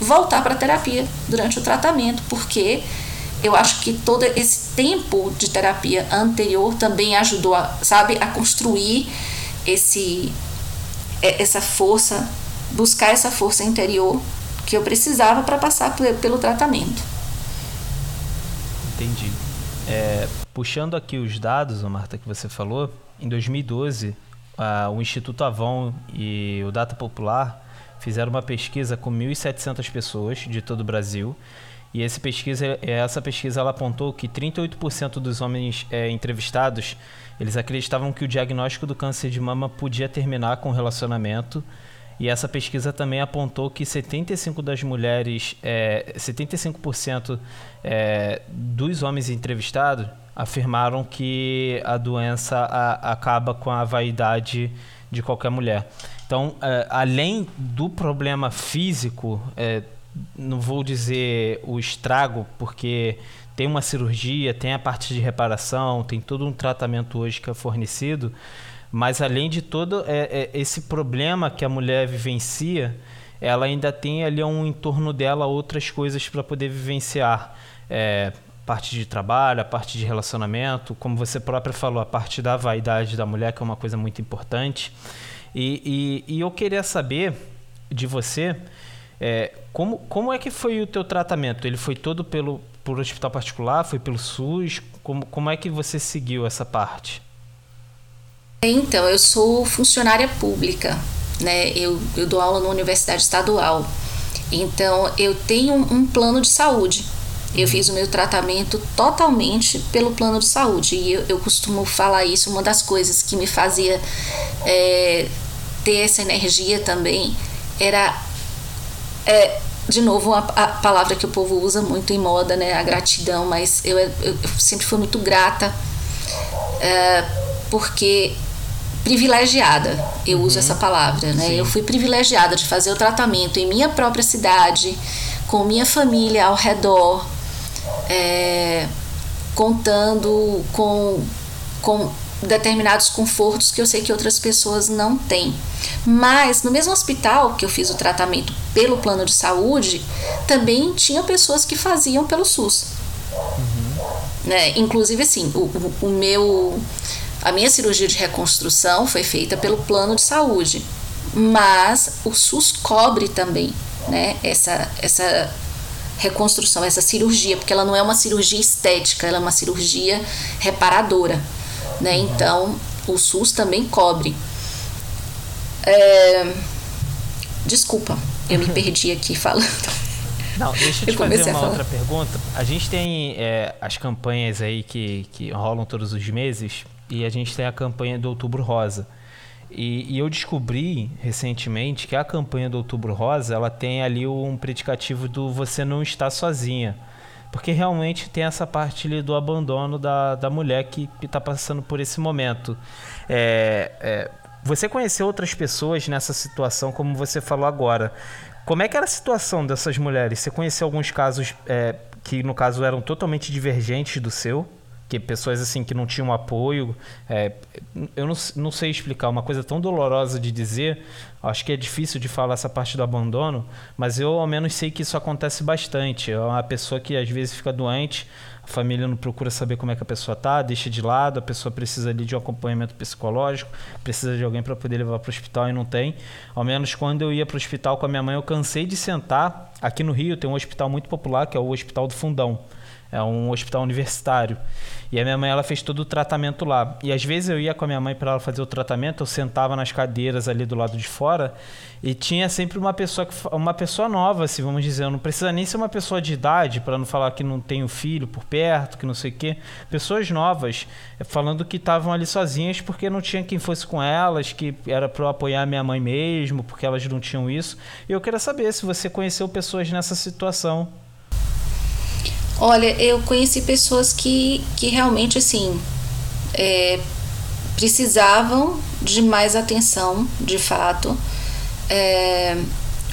voltar para a terapia durante o tratamento, porque eu acho que todo esse tempo de terapia anterior também ajudou, a, sabe, a construir esse é, essa força, buscar essa força interior que eu precisava para passar pelo tratamento. Entendi. É, puxando aqui os dados, Marta, que você falou, em 2012, o Instituto Avon e o Data Popular fizeram uma pesquisa com 1.700 pessoas de todo o Brasil. E pesquisa, essa pesquisa ela apontou que 38% dos homens é, entrevistados eles acreditavam que o diagnóstico do câncer de mama podia terminar com o relacionamento. E essa pesquisa também apontou que 75% das mulheres, é, 75% é, dos homens entrevistados afirmaram que a doença a, acaba com a vaidade de qualquer mulher. Então, é, além do problema físico, é, não vou dizer o estrago, porque tem uma cirurgia, tem a parte de reparação, tem todo um tratamento hoje que é fornecido, mas além de todo é, é, esse problema que a mulher vivencia, ela ainda tem ali um entorno dela outras coisas para poder vivenciar. É, parte de trabalho, a parte de relacionamento, como você própria falou, a parte da vaidade da mulher, que é uma coisa muito importante. E, e, e eu queria saber de você é, como, como é que foi o teu tratamento? Ele foi todo pelo, por hospital particular? Foi pelo SUS? Como, como é que você seguiu essa parte? Então, eu sou funcionária pública, né? Eu, eu dou aula na universidade estadual. Então, eu tenho um plano de saúde. Eu fiz o meu tratamento totalmente pelo plano de saúde. E eu, eu costumo falar isso, uma das coisas que me fazia é, ter essa energia também era é, de novo, a, a, palavra que o povo usa muito em moda, né? A gratidão, mas eu, eu, eu sempre fui muito grata, é, porque privilegiada, eu uso uhum. essa palavra, né? Sim. Eu fui privilegiada de fazer o tratamento em minha própria cidade, com minha família ao redor, é, contando com, com determinados confortos que eu sei que outras pessoas não têm. Mas no mesmo hospital que eu fiz o tratamento pelo plano de saúde, também tinha pessoas que faziam pelo SUS. Uhum. Né? Inclusive, assim, o, o, o meu. A minha cirurgia de reconstrução foi feita pelo plano de saúde, mas o SUS cobre também né, essa, essa reconstrução, essa cirurgia, porque ela não é uma cirurgia estética, ela é uma cirurgia reparadora né? Então o SUS também cobre. É... Desculpa, eu me perdi aqui falando. Não, deixa eu te eu fazer uma outra pergunta. A gente tem é, as campanhas aí que, que rolam todos os meses e a gente tem a campanha do Outubro Rosa. E, e, eu descobri recentemente que a campanha do Outubro Rosa ela tem ali um predicativo do você não está sozinha porque realmente tem essa parte ali do abandono da, da mulher que está passando por esse momento. É, é, você conheceu outras pessoas nessa situação, como você falou agora. Como é que era a situação dessas mulheres? Você conheceu alguns casos é, que, no caso, eram totalmente divergentes do seu? Que pessoas assim que não tinham apoio. É, eu não, não sei explicar, uma coisa tão dolorosa de dizer, acho que é difícil de falar essa parte do abandono, mas eu ao menos sei que isso acontece bastante. É uma pessoa que às vezes fica doente, a família não procura saber como é que a pessoa está, deixa de lado, a pessoa precisa ali de um acompanhamento psicológico, precisa de alguém para poder levar para o hospital e não tem. Ao menos quando eu ia para o hospital com a minha mãe, eu cansei de sentar. Aqui no Rio tem um hospital muito popular, que é o Hospital do Fundão. É um hospital universitário. E a minha mãe ela fez todo o tratamento lá. E às vezes eu ia com a minha mãe para ela fazer o tratamento, eu sentava nas cadeiras ali do lado de fora e tinha sempre uma pessoa uma pessoa nova, assim, vamos dizer, não precisa nem ser uma pessoa de idade para não falar que não tem filho por perto, que não sei o quê. Pessoas novas eh, falando que estavam ali sozinhas porque não tinha quem fosse com elas, que era para eu apoiar a minha mãe mesmo, porque elas não tinham isso. E eu queria saber se você conheceu pessoas nessa situação. Olha, eu conheci pessoas que, que realmente, assim, é, precisavam de mais atenção, de fato. É,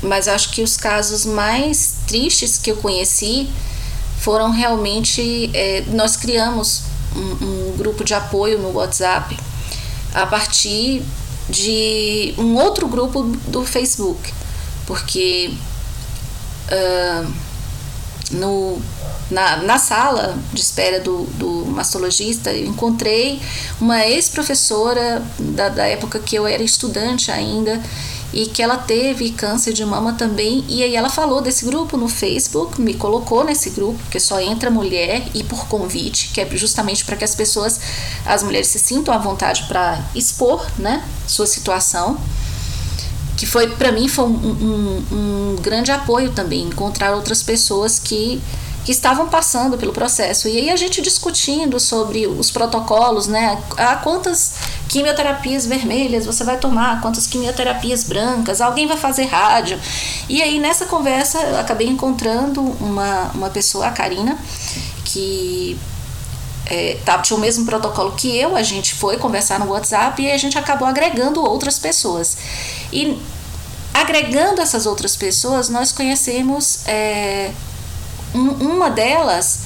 mas acho que os casos mais tristes que eu conheci foram realmente. É, nós criamos um, um, grupo de apoio no WhatsApp a partir de um outro grupo do Facebook, porque uh, no na, na sala de espera do, do mastologista, eu encontrei uma ex-professora da, da época que eu era estudante ainda e que ela teve câncer de mama também. E aí ela falou desse grupo no Facebook, me colocou nesse grupo, porque só entra mulher e por convite, que é justamente para que as pessoas, as mulheres se sintam à vontade para expor, né, sua situação. Que foi para mim foi um, um, um grande apoio também encontrar outras pessoas que que estavam passando pelo processo. E aí a gente discutindo sobre os protocolos, né? Ah, quantas quimioterapias vermelhas você vai tomar, quantas quimioterapias brancas, alguém vai fazer rádio. E aí nessa conversa eu acabei encontrando uma, uma pessoa, a Karina, que é, tá, tinha o mesmo protocolo que eu, a gente foi conversar no WhatsApp e a gente acabou agregando outras pessoas. E agregando essas outras pessoas, nós conhecemos é, um, uma delas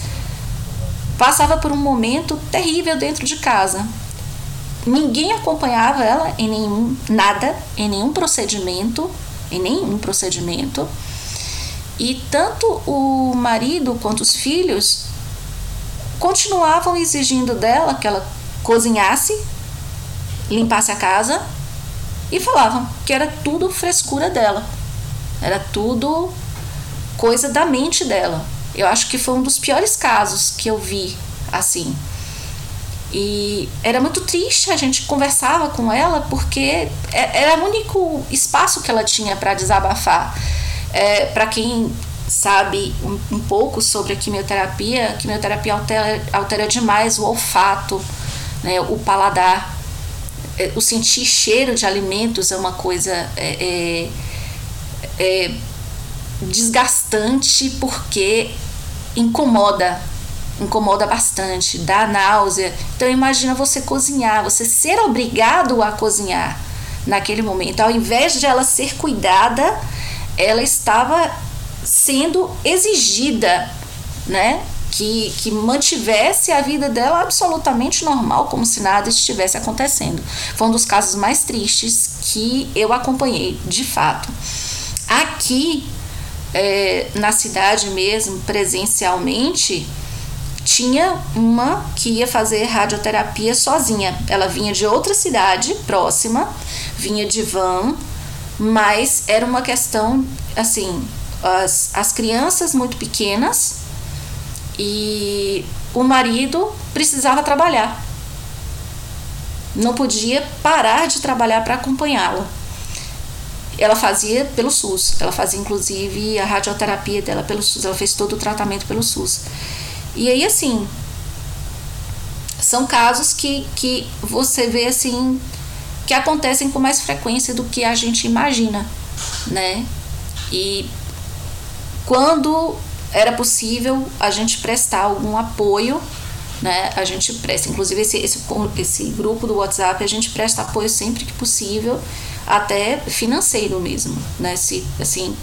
passava por um momento terrível dentro de casa. Ninguém acompanhava ela em nenhum nada, em nenhum procedimento, em nenhum procedimento. E tanto o marido quanto os filhos continuavam exigindo dela que ela cozinhasse, limpasse a casa e falavam que era tudo frescura dela. Era tudo coisa da mente dela. Eu acho que foi um dos piores casos que eu vi assim. E era muito triste, a gente conversava com ela porque é, era o único espaço que ela tinha para desabafar. É, para quem sabe um, um, pouco sobre a quimioterapia, a quimioterapia altera, altera demais o olfato, né, o paladar. É, o sentir cheiro de alimentos é uma coisa é, é, é desgastante porque incomoda, incomoda bastante, dá náusea. Então imagina você cozinhar, você ser obrigado a cozinhar naquele momento, ao invés de ela ser cuidada, ela estava sendo exigida, né? Que, que mantivesse a vida dela absolutamente normal, como se nada estivesse acontecendo. Foi um dos casos mais tristes que eu acompanhei, de fato. Aqui é, na cidade mesmo, presencialmente, tinha uma que ia fazer radioterapia sozinha. Ela vinha de outra cidade próxima, vinha de van, mas era uma questão assim: as, as crianças muito pequenas e o marido precisava trabalhar. Não podia parar de trabalhar para acompanhá-la ela fazia pelo SUS. Ela fazia inclusive a radioterapia dela pelo SUS. Ela fez todo o tratamento pelo SUS. E aí, assim, são casos que, que você vê assim que acontecem com mais frequência do que a gente imagina, né? E quando era possível a gente prestar algum apoio, né? A gente presta, inclusive esse, esse, esse grupo do WhatsApp, a gente presta apoio sempre que possível até financeiro mesmo, né? Se assim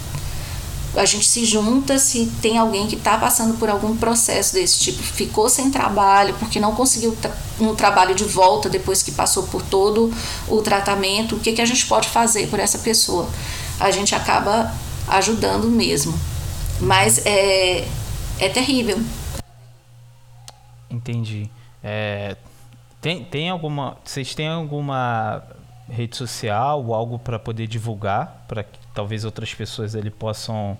a gente se junta se tem alguém que está passando por algum processo desse tipo, ficou sem trabalho porque não conseguiu um trabalho de volta depois que passou por todo o tratamento, o que, que a gente pode fazer por essa pessoa? A gente acaba ajudando mesmo. Mas é, é terrível. Entendi. É, tem, tem alguma. Vocês têm alguma rede social algo para poder divulgar, para que talvez outras pessoas ali possam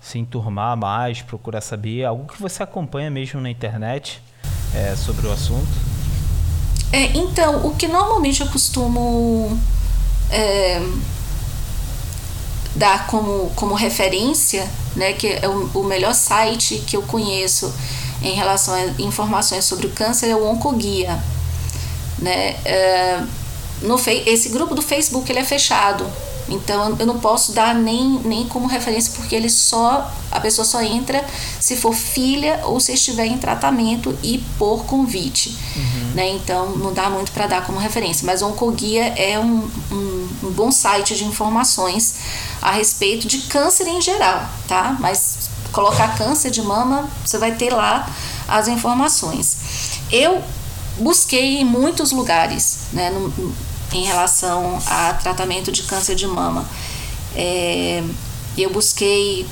se enturmar mais, procurar saber, algo que você acompanha mesmo na internet é, sobre o assunto? É, então, o que normalmente eu costumo é, dar como, como referência, né, que é o, o melhor site que eu conheço em relação a informações sobre o câncer é o Oncoguia. Né? É, no esse grupo do Facebook ele é fechado, Então eu não posso dar nem, nem como referência porque ele só a pessoa só entra se for filha ou se estiver em tratamento e por convite, uhum. né? Então não dá muito para dar como referência. Mas o Oncoguia é um, um, um bom site de informações a respeito de câncer em geral, tá? Mas colocar câncer de mama, você vai ter lá as informações. Eu busquei em muitos lugares, né, no, em relação a tratamento de câncer de mama. É, eu busquei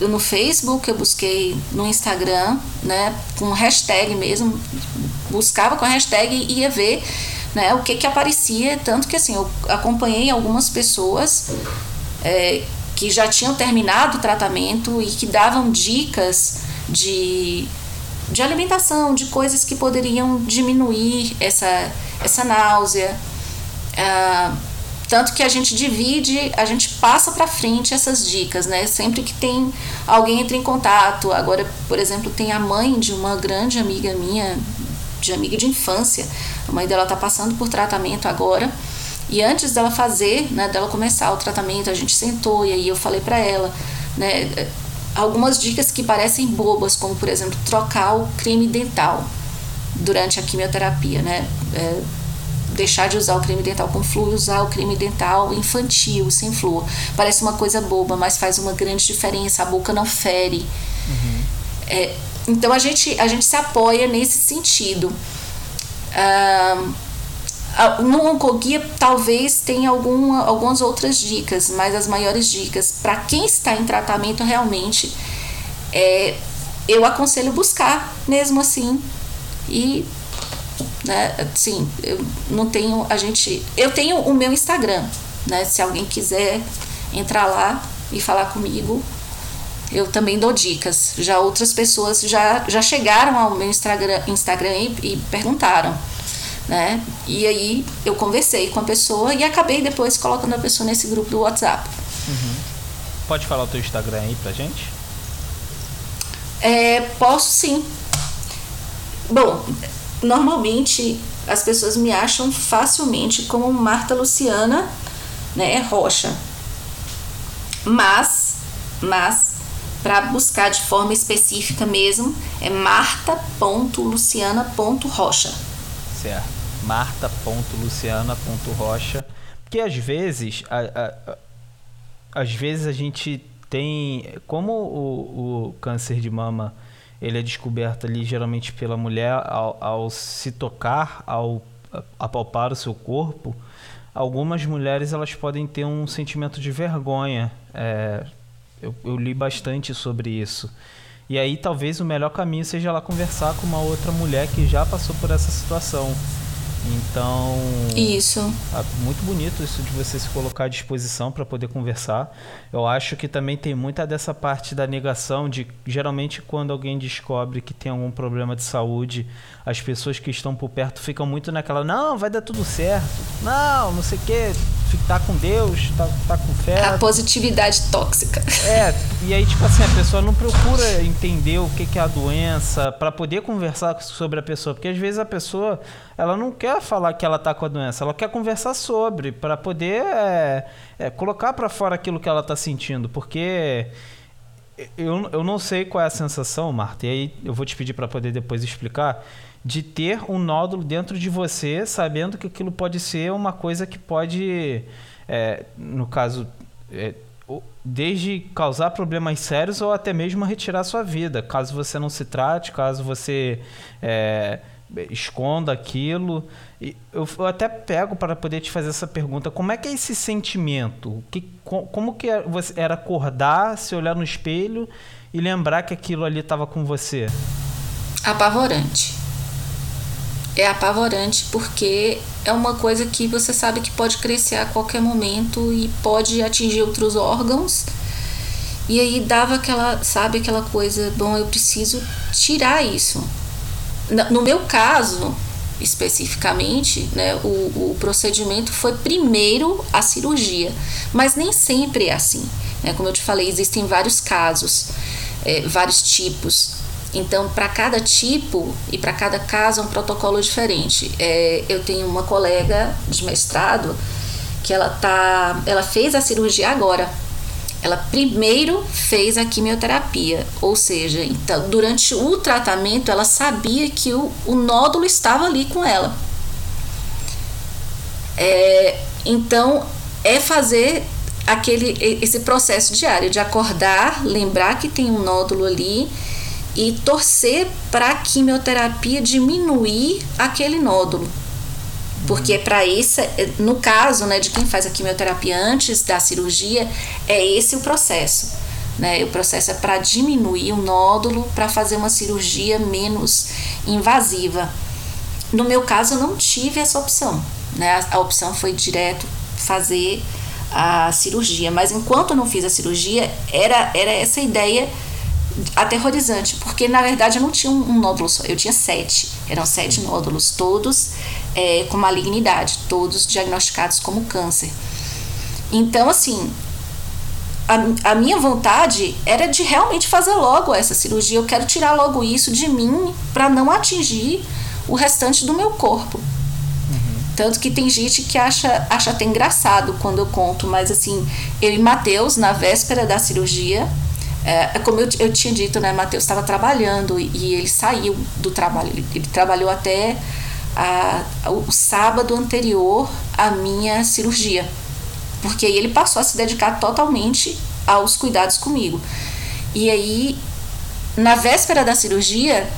no Facebook, eu busquei no Instagram, né, com hashtag mesmo, buscava com hashtag e ia ver, né, o que que aparecia, tanto que assim, eu acompanhei algumas pessoas é, que já tinham terminado o tratamento e que davam dicas de de alimentação, de coisas que poderiam diminuir essa, essa náusea. Ah, tanto que a gente divide, a gente passa para frente essas dicas, né? Sempre que tem alguém entra em contato. Agora, por exemplo, tem a mãe de uma grande amiga minha, de amiga de infância. A mãe dela está passando por tratamento agora. E antes dela fazer, né, dela começar o tratamento, a gente sentou e aí eu falei para ela, né, algumas dicas que parecem bobas, como por exemplo trocar o creme dental durante a quimioterapia, né? É, deixar de usar o creme dental com flúor e usar o creme dental infantil, sem flúor. Parece uma coisa boba, mas faz uma grande diferença. A boca não fere. Uhum. É, então a gente, a gente se apoia nesse sentido. Ah, no Oncoguia talvez tenha alguma, algumas outras dicas, mas as maiores dicas para quem está em tratamento realmente é, eu aconselho buscar mesmo assim e né, assim, eu não tenho a gente eu tenho o meu Instagram, né, se alguém quiser entrar lá e falar comigo, eu também dou dicas. Já outras pessoas já, já chegaram ao meu Instagram, Instagram e, e perguntaram né? E aí eu conversei com a pessoa e acabei depois colocando a pessoa nesse grupo do WhatsApp. Uhum. Pode falar o teu Instagram aí pra gente? É, posso sim. Bom, normalmente as pessoas me acham facilmente como Marta Luciana, né, Rocha. Mas, mas para buscar de forma específica mesmo é marta.luciana.rocha. Certo marta.luciana.rocha. Porque às vezes, a, a, a, às vezes a gente tem. Como o, o, câncer de mama ele é descoberto ali geralmente pela mulher ao, ao se tocar, ao apalpar o seu corpo, algumas mulheres elas podem ter um sentimento de vergonha. É, eu, eu, li bastante sobre isso. E aí talvez o melhor caminho seja lá conversar com uma outra mulher que já passou por essa situação. Então. Isso. Muito bonito isso de você se colocar à disposição para poder conversar. Eu acho que também tem muita dessa parte da negação de geralmente quando alguém descobre que tem algum problema de saúde, as pessoas que estão por perto ficam muito naquela, não, vai dar tudo certo. Não, não sei o quê, tá com Deus, tá, tá com fé. A positividade tóxica. É, e aí tipo assim, a pessoa não procura entender o que que é a doença para poder conversar sobre a pessoa, porque às vezes a pessoa ela não quer falar que ela está com a doença, ela quer conversar sobre, para poder é, é, colocar para fora aquilo que ela está sentindo, porque eu, eu não sei qual é a sensação, Marta, e aí eu vou te pedir para poder depois explicar, de ter um nódulo dentro de você, sabendo que aquilo pode ser uma coisa que pode, é, no caso, é, desde causar problemas sérios ou até mesmo retirar sua vida, caso você não se trate, caso você é, esconda aquilo. Eu, eu até pego para poder te fazer essa pergunta: como é que é esse sentimento? Que, como que é, você era acordar, se olhar no espelho e lembrar que aquilo ali estava com você? Apavorante. É apavorante porque é uma coisa que você sabe que pode crescer a qualquer momento e pode atingir outros órgãos. E aí dava aquela, sabe, aquela coisa, bom, eu preciso tirar isso no meu caso, especificamente, né, o, o procedimento foi primeiro a cirurgia, mas nem sempre é assim. Né? Como eu te falei, existem vários casos, é, vários tipos. Então, para cada tipo e para cada caso é um protocolo diferente. É, eu tenho uma colega de mestrado que ela tá, ela fez a cirurgia agora. Ela primeiro fez a quimioterapia, ou seja, então durante o tratamento ela sabia que o, o nódulo estava ali com ela. É, então é fazer aquele esse processo diário de acordar, lembrar que tem um nódulo ali e torcer para a quimioterapia diminuir aquele nódulo. Porque é para isso, no caso, né, de quem faz a quimioterapia antes da cirurgia, é esse o processo. Né? O processo é para diminuir o nódulo, para fazer uma cirurgia menos invasiva. No meu caso, eu não tive essa opção. Né? A, a opção foi direto fazer a cirurgia. Mas enquanto eu não fiz a cirurgia, era, era essa ideia aterrorizante, porque na verdade eu não tinha um, um nódulo só, eu tinha sete. Eram sete nódulos, todos é, com malignidade, todos diagnosticados como câncer. Então, assim, a, a minha vontade era de realmente fazer logo essa cirurgia. Eu quero tirar logo isso de mim para não atingir o restante do meu corpo. Tanto que tem gente que acha, acha até engraçado quando eu conto, mas assim, eu e Matheus, na véspera da cirurgia, é, como eu, eu tinha dito, né, Matheus estava trabalhando e, e, ele saiu do trabalho, ele, ele trabalhou até a, o sábado anterior à minha cirurgia, porque aí ele passou a se dedicar totalmente aos cuidados comigo. E aí, na véspera da cirurgia,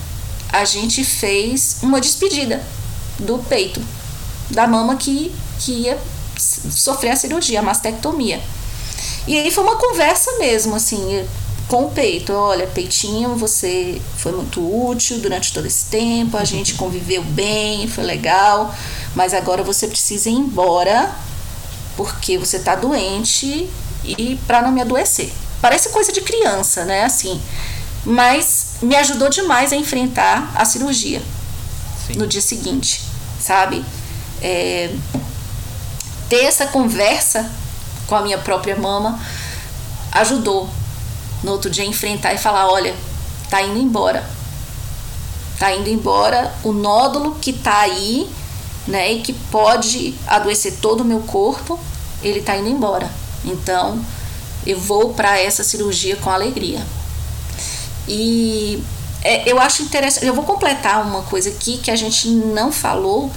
a gente fez uma despedida do peito da mama que, que ia sofrer a cirurgia, a mastectomia. E aí foi uma conversa mesmo, assim, com o peito. Olha, peitinho, você foi muito útil durante todo esse tempo, a gente conviveu bem, foi legal, mas agora você precisa ir embora porque você tá doente e para não me adoecer. Parece coisa de criança, né? Assim, mas me ajudou demais a enfrentar a cirurgia Sim. no dia seguinte, sabe? é, ter essa conversa com a minha própria mama ajudou no outro dia enfrentar e falar olha tá indo embora. Tá indo embora o nódulo que tá aí né e que pode adoecer todo o meu corpo ele tá indo embora. Então eu vou para essa cirurgia com alegria. E é, eu acho interessante eu vou completar uma coisa aqui que a gente não falou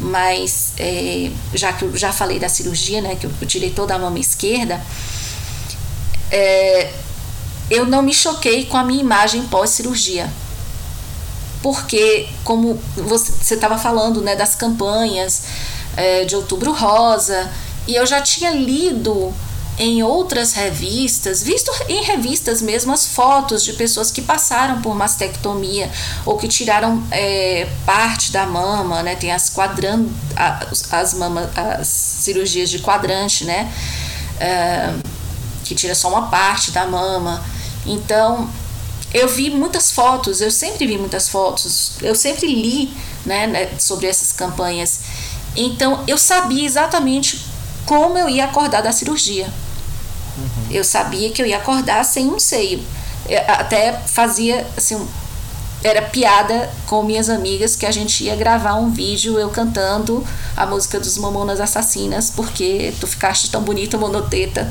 mas é, já que eu já falei da cirurgia, né, que eu, tirei toda a mama esquerda, é, eu não me choquei com a minha imagem pós-cirurgia. Porque, como você estava falando né, das campanhas é, de Outubro Rosa, e eu já tinha lido em outras revistas, visto em revistas mesmo as fotos de pessoas que passaram por mastectomia ou que tiraram é, parte da mama, né? Tem as quadran as, as as cirurgias de quadrante, né? É, que tira só uma parte da mama. Então, eu vi muitas fotos, eu sempre vi muitas fotos, eu sempre li né, né, sobre essas campanhas. Então, eu sabia exatamente como eu ia acordar da cirurgia. Uhum. Eu sabia que eu ia acordar sem um seio. Eu até fazia assim, era piada com minhas amigas que a gente ia gravar um vídeo eu cantando a música dos Mamonas Assassinas, porque tu ficaste tão bonita, monoteta,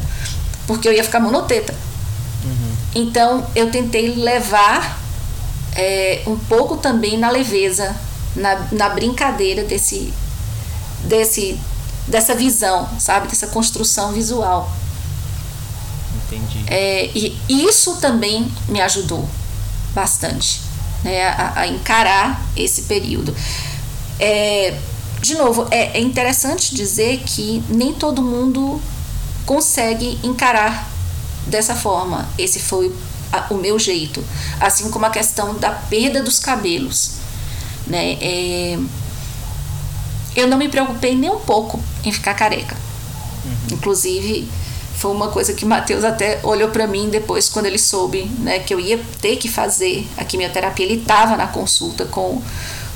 porque eu ia ficar monoteta. Então eu tentei levar é, um pouco também na leveza, na, na brincadeira desse, desse, dessa visão, sabe? Dessa construção visual. Entendi. É, e isso também me ajudou bastante né, a, a encarar esse período. É, de novo, é, é interessante dizer que nem todo mundo consegue encarar dessa forma. Esse foi o meu jeito. Assim como a questão da perda dos cabelos. Né? É, eu não me preocupei nem um pouco em ficar careca. Uhum. Inclusive, foi uma coisa que Matheus até olhou para mim depois quando ele soube, né, que eu ia ter que fazer a quimioterapia. Ele estava na consulta com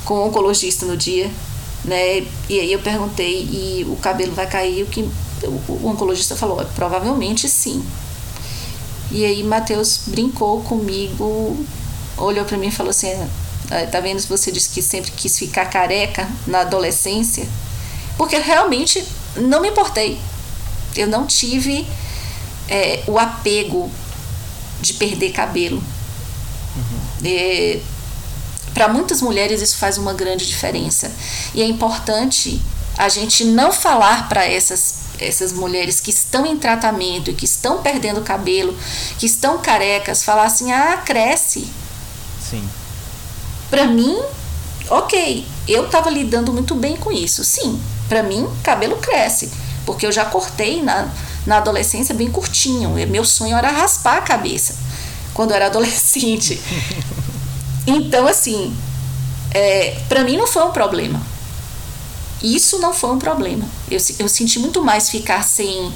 com o oncologista no dia, né? E aí eu perguntei e o cabelo vai cair? O que o oncologista falou, provavelmente sim. E aí Matheus brincou comigo, olhou para mim e falou assim: ah, "Tá vendo se você disse que sempre quis ficar careca na adolescência?" Porque realmente não me importei. Eu não tive é, o apego de perder cabelo. Uhum. É, Para muitas mulheres isso faz uma grande diferença. E é importante a gente não falar para essas essas mulheres que estão em tratamento e que estão perdendo cabelo, que estão carecas, falar assim: "Ah, cresce". Sim. Para mim, OK, eu estava lidando muito bem com isso. Sim, para mim, cabelo cresce, porque eu já cortei na na adolescência bem curtinho. Meu sonho era raspar a cabeça quando eu era adolescente. Então, assim, é, para mim não foi um problema. Isso não foi um problema. Eu, eu senti muito mais ficar sem,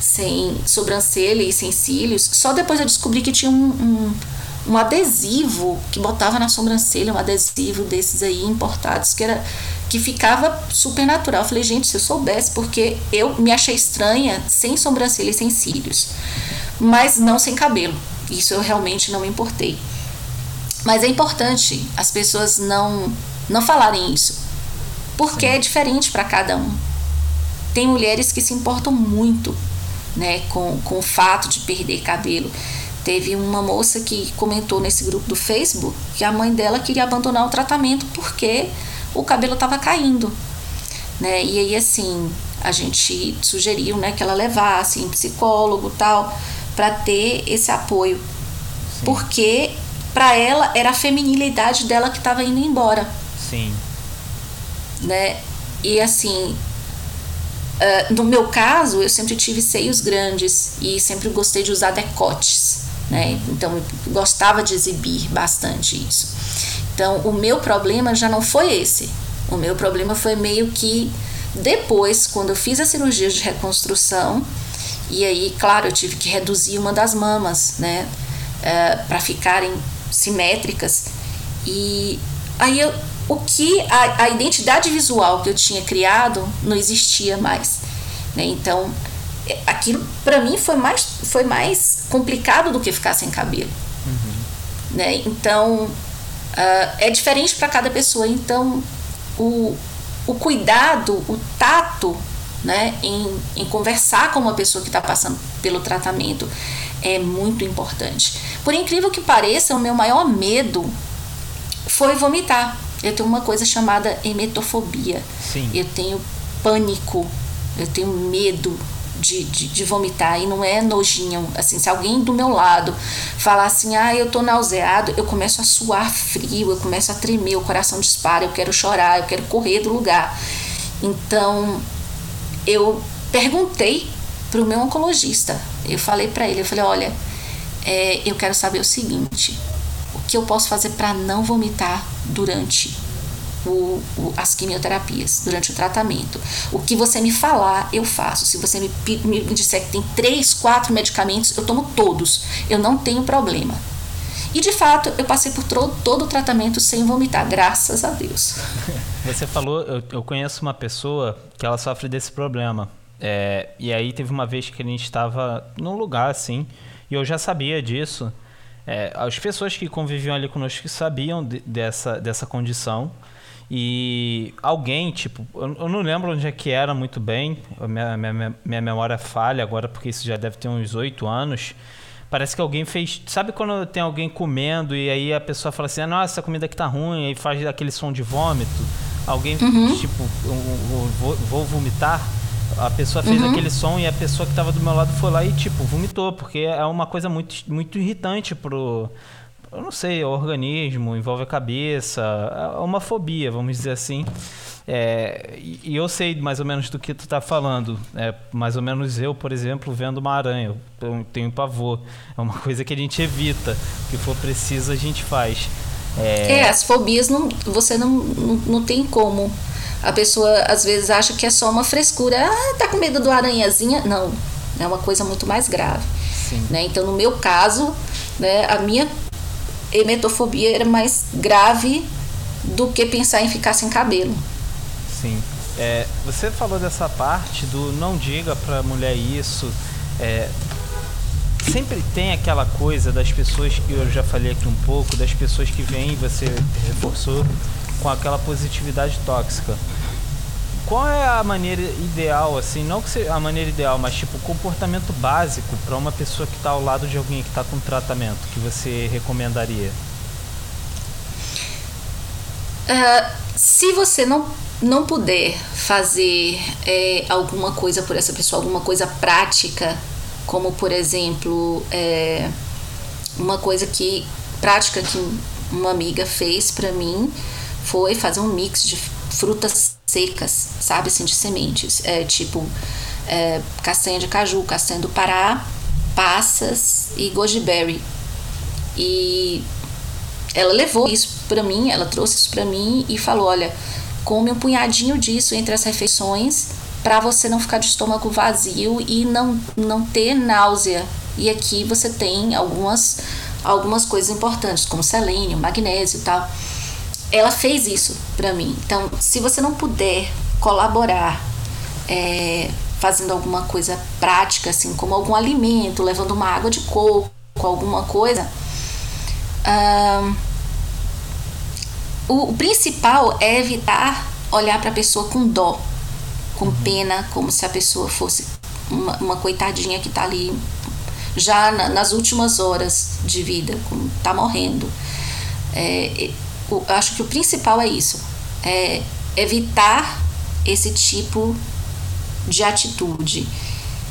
sem sobrancelha e sem cílios. Só depois eu descobri que tinha um, um, um adesivo que botava na sobrancelha, um adesivo desses aí importados, que era que ficava super natural. Eu falei, gente, se eu soubesse, porque eu me achei estranha sem sobrancelha e sem cílios, mas não sem cabelo. Isso eu realmente não me importei. Mas é importante as pessoas não não falarem isso, porque Sim. é diferente para cada um. Tem mulheres que se importam muito, né, com, com o fato de perder cabelo. Teve uma moça que comentou nesse grupo do Facebook que a mãe dela queria abandonar o tratamento porque o cabelo estava caindo, né? E aí assim, a gente sugeriu, né, que ela levasse em psicólogo, tal, para ter esse apoio. Sim. Porque para ela era a feminilidade dela que estava indo embora. Sim. Né? E assim, uh, no meu caso, eu sempre tive seios grandes e sempre gostei de usar decotes, né? Então eu gostava de exibir bastante isso. Então, o meu problema já não foi esse. O meu problema foi meio que depois, quando eu fiz a cirurgia de reconstrução, e aí, claro, eu tive que reduzir uma das mamas, né, uh, é, para ficarem simétricas. E aí, eu, o que a, a identidade visual que eu tinha criado não existia mais. Né? Então, é, aquilo para mim foi mais, foi mais complicado do que ficar sem cabelo. Uhum. Né? Então, Uh, é diferente para cada pessoa, então o, o cuidado, o tato né, em, em conversar com uma pessoa que está passando pelo tratamento é muito importante. Por incrível que pareça, o meu maior medo foi vomitar. Eu tenho uma coisa chamada emetofobia. Sim. Eu tenho pânico, eu tenho medo de, de, de, vomitar e não é nojinho. Assim, se alguém do meu lado falar assim, ah, eu tô nauseado, eu começo a suar frio, eu começo a tremer, o coração dispara, eu quero chorar, eu quero correr do lugar. Então, eu perguntei pro meu oncologista, eu falei para ele, eu falei, olha, é, eu quero saber o seguinte, que eu posso fazer para não vomitar durante o, o, as quimioterapias durante o tratamento. O que você me falar, eu faço. Se você me, me disser que tem três, quatro medicamentos, eu tomo todos. Eu não tenho problema. E de fato, eu passei por todo, o tratamento sem vomitar, graças a Deus. Você falou, eu, eu conheço uma pessoa que ela sofre desse problema. É, e aí teve uma vez que a gente estava num lugar assim, e eu já sabia disso. É, as pessoas que conviviam ali conosco sabiam de, dessa, dessa condição. E alguém, tipo, eu não lembro onde é que era muito bem, minha, minha, minha memória falha agora, porque isso já deve ter uns oito anos. Parece que alguém fez. Sabe quando tem alguém comendo e aí a pessoa fala assim: ah, nossa, essa comida aqui tá ruim, e faz aquele som de vômito? Alguém, uhum. tipo, eu, eu, vou, vou, vomitar? A pessoa fez uhum. aquele som e a pessoa que estava do meu lado foi lá e, tipo, vomitou, porque é uma coisa muito, muito irritante pro eu não sei, o organismo, envolve a cabeça, é uma fobia, vamos dizer assim. É, e eu sei mais ou menos do que tu está falando. É, mais ou menos eu, por exemplo, vendo uma aranha. Eu tenho pavor. É uma coisa que a gente evita. O que for preciso, a gente faz. É, é as fobias não, você não, não, não tem como. A pessoa às vezes acha que é só uma frescura. Ah, tá com medo do aranhazinha? Não. É uma coisa muito mais grave. Né? Então, no meu caso, né, a minha emetofobia era mais grave do que pensar em ficar sem cabelo. Sim. É, você falou dessa parte do não diga pra mulher isso. É, sempre tem aquela coisa das pessoas que eu já falei aqui um pouco, das pessoas que vêm, você reforçou, com aquela positividade tóxica. qual é a maneira ideal, assim, não que seja a maneira ideal, mas tipo, o comportamento básico para uma pessoa que está ao lado de alguém que está com tratamento, que você recomendaria? Uh, se você não, não puder fazer é, alguma coisa por essa pessoa, alguma coisa prática, como por exemplo, é, uma coisa que prática que uma amiga fez para mim foi fazer um mix de frutas secas, sabe assim, de sementes, é, tipo é, castanha de caju, castanha do Pará, passas e goji berry. E ela levou isso para mim, ela trouxe isso para mim e falou: olha, come um punhadinho disso entre as refeições para você não ficar de estômago vazio e não, não ter náusea. E aqui você tem algumas, algumas coisas importantes, como selênio, magnésio e tal. Ela fez isso para mim. Então, se você não puder colaborar é, fazendo alguma coisa prática, assim, como algum alimento, levando uma água de coco, alguma coisa, o, o, principal é evitar olhar para a pessoa com dó, com uhum. pena, como se a pessoa fosse uma, uma coitadinha que está ali já na, nas últimas horas de vida, está morrendo. É, eu acho que o principal é isso, é evitar esse tipo de atitude.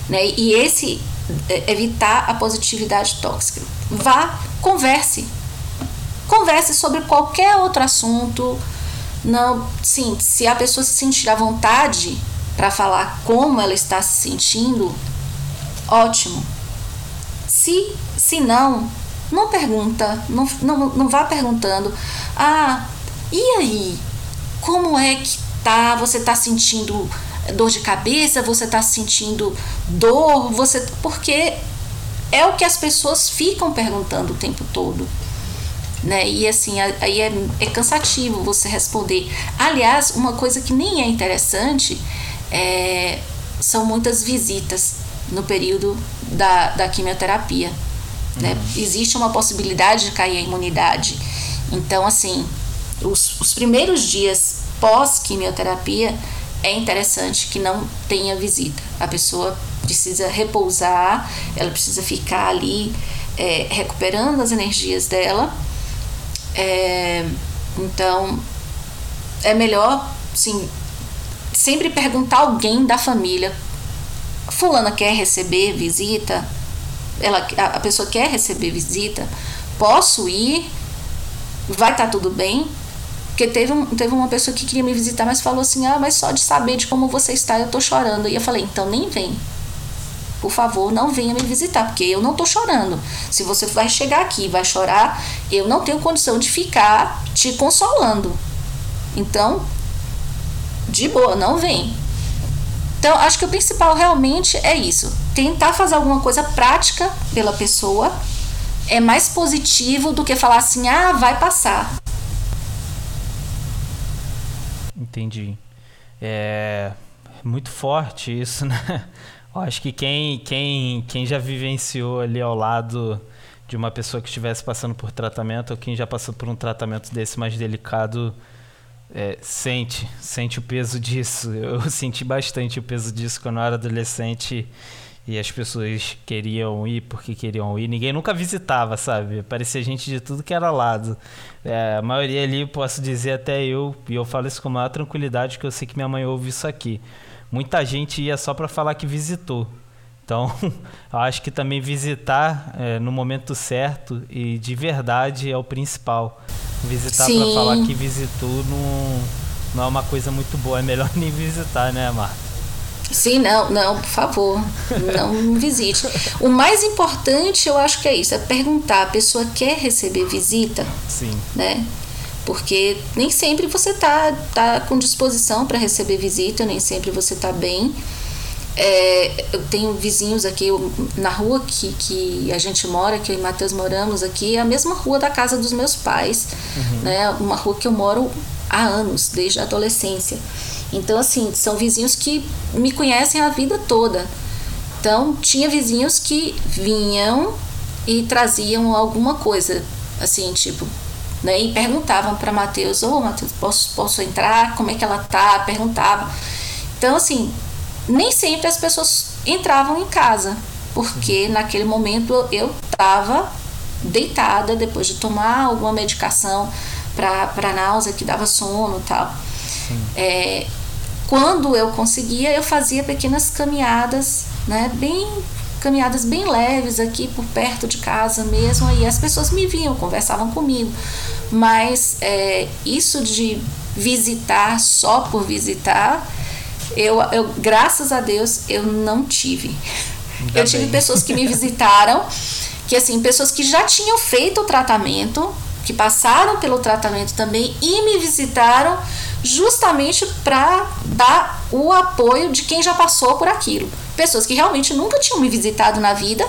Né? E esse é, evitar a positividade tóxica. Vá, converse, Converse sobre qualquer outro assunto. Não, sim, se a pessoa se sentir à vontade para falar como ela está se sentindo, ótimo. Se, se não, não pergunta, não, não, não vá perguntando. Ah, e aí? Como é que tá? Você tá sentindo dor de cabeça? Você tá sentindo dor? Você porque é o que as pessoas ficam perguntando o tempo todo né? E assim, aí é, é cansativo você responder. Aliás, uma coisa que nem é interessante é, são muitas visitas no período da, da quimioterapia. Né? Existe uma possibilidade de cair a imunidade. Então, assim, os, os primeiros dias pós-quimioterapia é interessante que não tenha visita. A pessoa precisa repousar, ela precisa ficar ali é, recuperando as energias dela é, então, é melhor, sim, sempre perguntar alguém da família. Fulana quer receber visita? Ela, a, pessoa quer receber visita? Posso ir? Vai estar tá tudo bem? Porque teve, um, teve uma pessoa que queria me visitar, mas falou assim: Ah, mas só de saber de como você está, eu tô chorando. E eu falei: Então nem vem por favor, não venha me visitar, porque eu não tô chorando. Se você vai chegar aqui e vai chorar, eu não tenho condição de ficar te consolando. Então, de boa, não vem. Então, acho que o principal realmente é isso. Tentar fazer alguma coisa prática pela pessoa é mais positivo do que falar assim, ah, vai passar. Entendi. É muito forte isso, né? Eu acho que quem, quem, quem já vivenciou ali ao lado de uma pessoa que estivesse passando por tratamento ou quem já passou por um tratamento desse mais delicado é, sente, sente o peso disso. Eu senti bastante o peso disso quando eu era adolescente e as pessoas queriam ir porque queriam ir. Ninguém nunca visitava, sabe? Parecia gente de tudo que era lado. É, a maioria ali, posso dizer até eu, e eu falo isso com maior tranquilidade, que eu sei que minha mãe ouve isso aqui muita gente ia só para falar que visitou. Então, eu acho que também visitar é, no momento certo e de verdade é o principal. Visitar para falar que visitou não, não é uma coisa muito boa. É melhor nem visitar, né, Marta? Sim, não, não, por favor, não visite. O mais importante, eu acho que é isso, é perguntar, a pessoa quer receber visita? Sim. Né? porque nem sempre você tá, tá com disposição para receber visita, nem sempre você tá bem. É, eu tenho vizinhos aqui eu, na rua que, que a gente mora, que eu e Matheus moramos aqui, é a mesma rua da casa dos meus pais, uhum. né? Uma rua que eu moro há anos, desde a adolescência. Então, assim, são vizinhos que me conhecem a vida toda. Então, tinha vizinhos que vinham e traziam alguma coisa, assim, tipo, né? E perguntavam para Mateus, ô oh, Mateus, posso, posso entrar? Como é que ela tá? Perguntavam. Então, assim, nem sempre as pessoas entravam em casa, porque naquele momento eu estava deitada depois de tomar alguma medicação para náusea que dava sono e tal. É, quando eu conseguia, eu fazia pequenas caminhadas, né, bem caminhadas bem leves aqui por perto de casa mesmo, aí as pessoas me viam, conversavam comigo. Mas é, isso de visitar só por visitar, eu, eu graças a Deus eu não tive. Ainda eu tive bem. pessoas que me visitaram, que assim, pessoas que já tinham feito o tratamento, que passaram pelo tratamento também e me visitaram justamente para dar o apoio de quem já passou por aquilo. Pessoas que realmente nunca tinham me visitado na vida,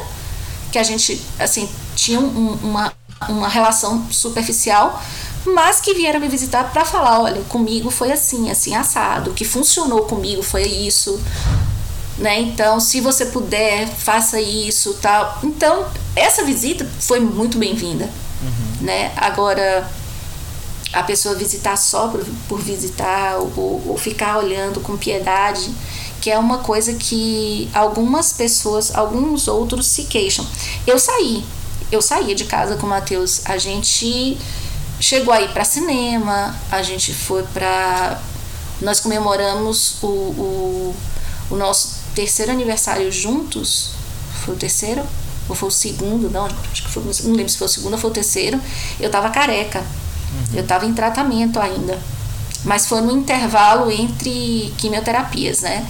que a gente assim tinha um, uma, uma relação superficial, mas que vieram me visitar para falar, olha, comigo foi assim, assim assado, o que funcionou comigo foi isso, né? Então, se você puder, faça isso, tal. Então, essa visita foi muito bem-vinda, uhum. né? Agora a pessoa visitar só por, por visitar ou, ou ficar olhando com piedade, que é uma coisa que algumas pessoas, alguns outros se queixam. Eu saí, eu saía de casa com o Matheus, a gente chegou aí para cinema, a gente foi para nós comemoramos o, o, o, nosso terceiro aniversário juntos. Foi o terceiro? Ou foi o segundo? Não, acho que foi, não lembro se foi o segundo ou foi o terceiro. Eu tava careca. Eu estava em tratamento ainda. Mas foi no intervalo entre quimioterapias, né?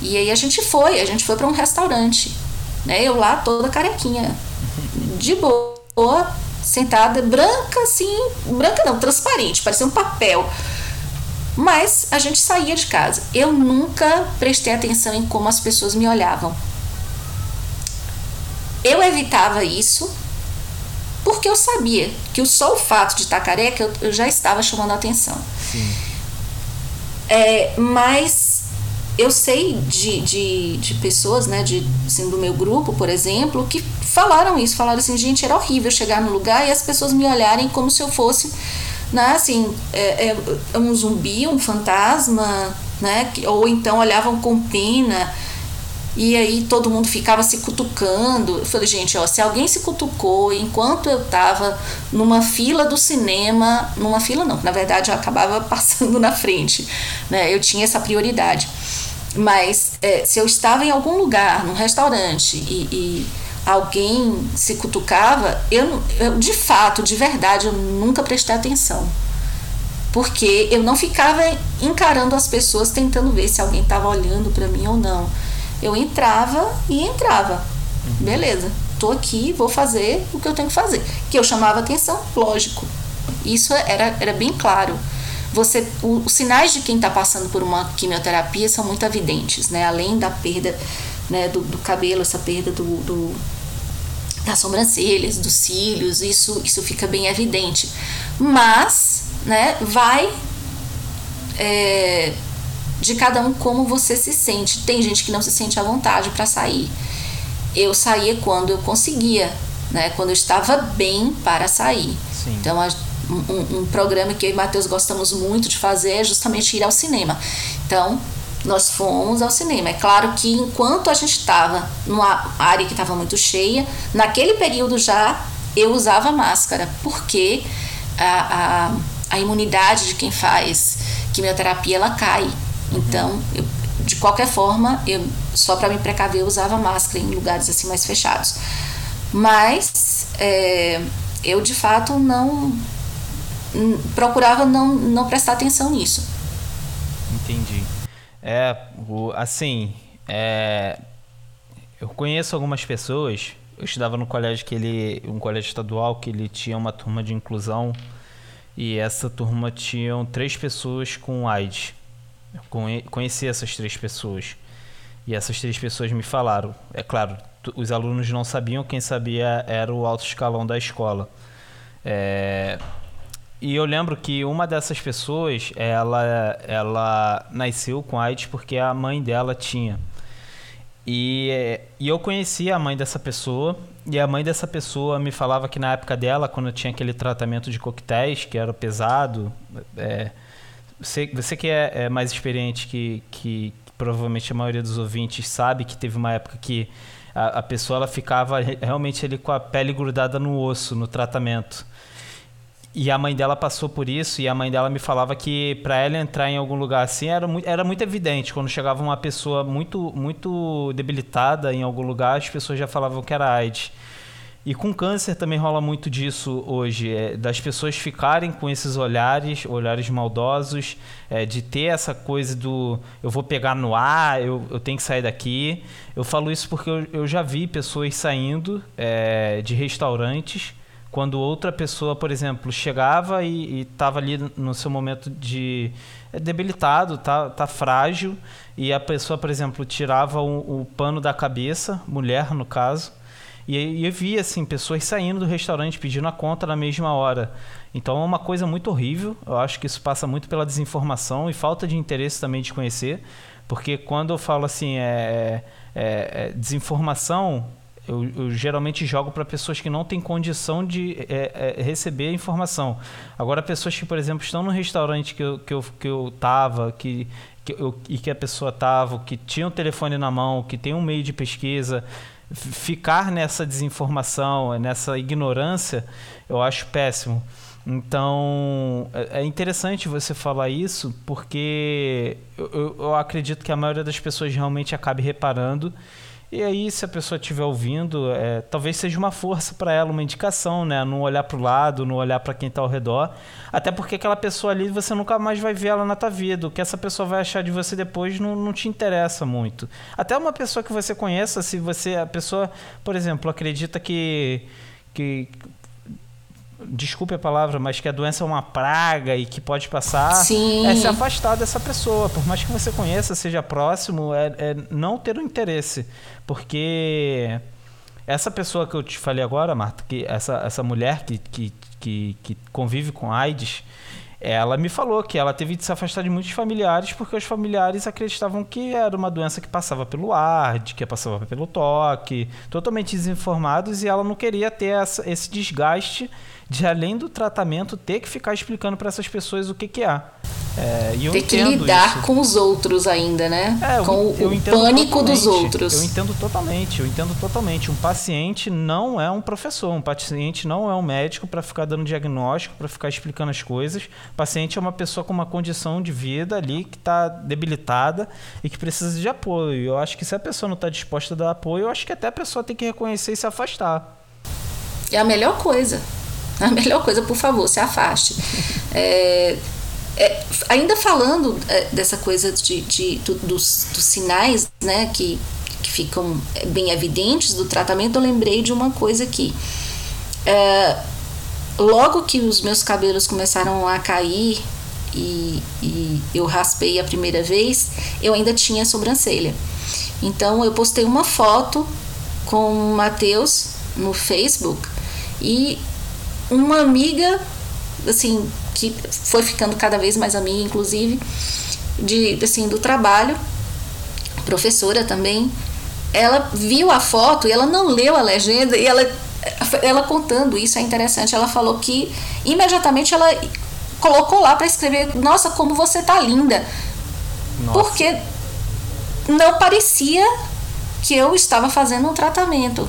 E aí a gente foi, a gente foi para um restaurante, né? Eu lá toda carequinha, de boa, sentada, branca assim, branca não, transparente, parecia um papel. Mas a gente saía de casa. Eu nunca prestei atenção em como as pessoas me olhavam. Eu evitava isso porque eu sabia que o só o fato de estar careca eu, eu já estava chamando a atenção. Sim. É, mas eu sei de, de, de pessoas, né, de, assim, do meu grupo, por exemplo, que falaram isso, falaram assim, gente, era horrível chegar no lugar e as pessoas me olharem como se eu fosse, né, assim, é, é um zumbi, um fantasma, né, ou então olhavam com pena, e aí todo mundo ficava se cutucando. Eu falei, gente, ó, se alguém se cutucou enquanto eu estava numa fila do cinema, numa fila não, na verdade eu acabava passando na frente, né? Eu tinha essa prioridade. Mas é, se eu estava em algum lugar, num restaurante, e, e alguém se cutucava, eu, eu, de fato, de verdade, eu nunca prestei atenção. Porque eu não ficava encarando as pessoas tentando ver se alguém estava olhando para mim ou não eu entrava e entrava. Beleza, tô aqui, vou fazer o que eu tenho que fazer. Que eu chamava atenção, lógico. Isso era, era bem claro. Você, o, os sinais de quem está passando por uma quimioterapia são muito evidentes, né? Além da perda né, do, do cabelo, essa perda do, do, das sobrancelhas, dos cílios, isso, isso fica bem evidente. Mas, né, vai é, de cada um como você se sente. Tem gente que não se sente à vontade para sair. Eu saía quando eu conseguia, né? Quando eu estava bem para sair. Sim. Então, um, um, programa que eu e Matheus gostamos muito de fazer é justamente ir ao cinema. Então, nós fomos ao cinema. É claro que enquanto a gente estava numa área que estava muito cheia, naquele período já eu usava máscara, porque a, a, a imunidade de quem faz quimioterapia ela cai. Então, eu, de qualquer forma, eu só para me precaver eu usava máscara em lugares assim mais fechados. Mas é, eu de fato não procurava não, não prestar atenção nisso. Entendi. É, assim, é, eu conheço algumas pessoas. Eu estudava no colégio que ele, um colégio estadual que ele tinha uma turma de inclusão e essa turma tinham três pessoas com AIDS conheci essas três pessoas. E essas três pessoas me falaram. É claro, os alunos não sabiam, quem sabia era o alto escalão da escola. É, e eu lembro que uma dessas pessoas, ela, ela nasceu com AIDS porque a mãe dela tinha. E, e eu conhecia a mãe dessa pessoa, e a mãe dessa pessoa me falava que na época dela, quando tinha aquele tratamento de coquetéis, que era pesado, é, você, você que é, é mais experiente, que, que provavelmente a maioria dos ouvintes sabe que teve uma época que a, a pessoa ela ficava realmente ali com a pele grudada no osso no tratamento. E a mãe dela passou por isso e a mãe dela me falava que para ela entrar em algum lugar assim era muito, era muito evidente. Quando chegava uma pessoa muito, muito debilitada em algum lugar, as pessoas já falavam que era AIDS. E com câncer também rola muito disso hoje, é, das pessoas ficarem com esses olhares, olhares maldosos, é, de ter essa coisa do eu vou pegar no ar, eu, eu tenho que sair daqui. Eu falo isso porque eu, eu já vi pessoas saindo é, de restaurantes quando outra pessoa, por exemplo, chegava e estava ali no seu momento de é debilitado, tá, tá frágil, e a pessoa, por exemplo, tirava o, o pano da cabeça, mulher no caso, e, eu via assim pessoas saindo do restaurante pedindo a conta na mesma hora. Então é uma coisa muito horrível. Eu acho que isso passa muito pela desinformação e falta de interesse também de conhecer, porque quando eu falo assim é, é, é desinformação eu, eu, geralmente jogo para pessoas que não têm condição de é, é, receber a informação. Agora, pessoas que, por exemplo, estão no restaurante que eu, que eu, que eu tava, que, que eu, e que a pessoa estava, que tinha o um telefone na mão, que tem um meio de pesquisa, ficar nessa desinformação, nessa ignorância, eu acho péssimo. Então, é, é interessante você falar isso, porque eu, eu acredito que a maioria das pessoas realmente acabe reparando e aí, se a pessoa estiver ouvindo, é, talvez seja uma força para ela, uma indicação, né? Não olhar para o lado, não olhar para quem está ao redor. Até porque aquela pessoa ali você nunca mais vai ver ela na tua vida. O que essa pessoa vai achar de você depois não, não te interessa muito. Até uma pessoa que você conheça, se você. A pessoa, por exemplo, acredita que. que desculpe a palavra, mas que a doença é uma praga e que pode passar, Sim. é se afastar dessa pessoa. Por mais que você conheça, seja próximo, é, é não ter o um interesse. Porque essa pessoa que eu te falei agora, Marta, que essa, essa mulher que, que, que, que convive com AIDS, ela me falou que ela teve de se afastar de muitos familiares porque os familiares acreditavam que era uma doença que passava pelo ar, de que passava pelo toque, totalmente desinformados e ela não queria ter essa, esse desgaste de além do tratamento ter que ficar explicando para essas pessoas o que que é. É, e eu Ter que lidar isso. com os outros ainda, né? É, com o, o pânico dos outros. Eu entendo totalmente, eu entendo totalmente. Um paciente não é um professor, um paciente não é um médico para ficar dando diagnóstico, para ficar explicando as coisas. O paciente é uma pessoa com uma condição de vida ali que está debilitada e que precisa de apoio. Eu acho que se a pessoa não está disposta a dar apoio, eu acho que até a pessoa tem que reconhecer e se afastar. É a melhor coisa. A melhor coisa, por favor, se afaste. É, é, ainda falando é, dessa coisa de, de do, dos, dos, sinais né, que, que ficam bem evidentes do tratamento, eu lembrei de uma coisa aqui. É, logo que os meus cabelos começaram a cair e, e eu raspei a primeira vez, eu ainda tinha sobrancelha. Então eu postei uma foto com o Matheus no Facebook e uma amiga, assim, que foi ficando cada vez mais amiga, inclusive, de, assim, do trabalho, professora também, ela viu a foto e ela não leu a legenda e ela, ela contando isso é interessante. Ela falou que imediatamente ela colocou lá para escrever: Nossa, como você tá linda. Nossa. Porque não parecia que eu estava fazendo um tratamento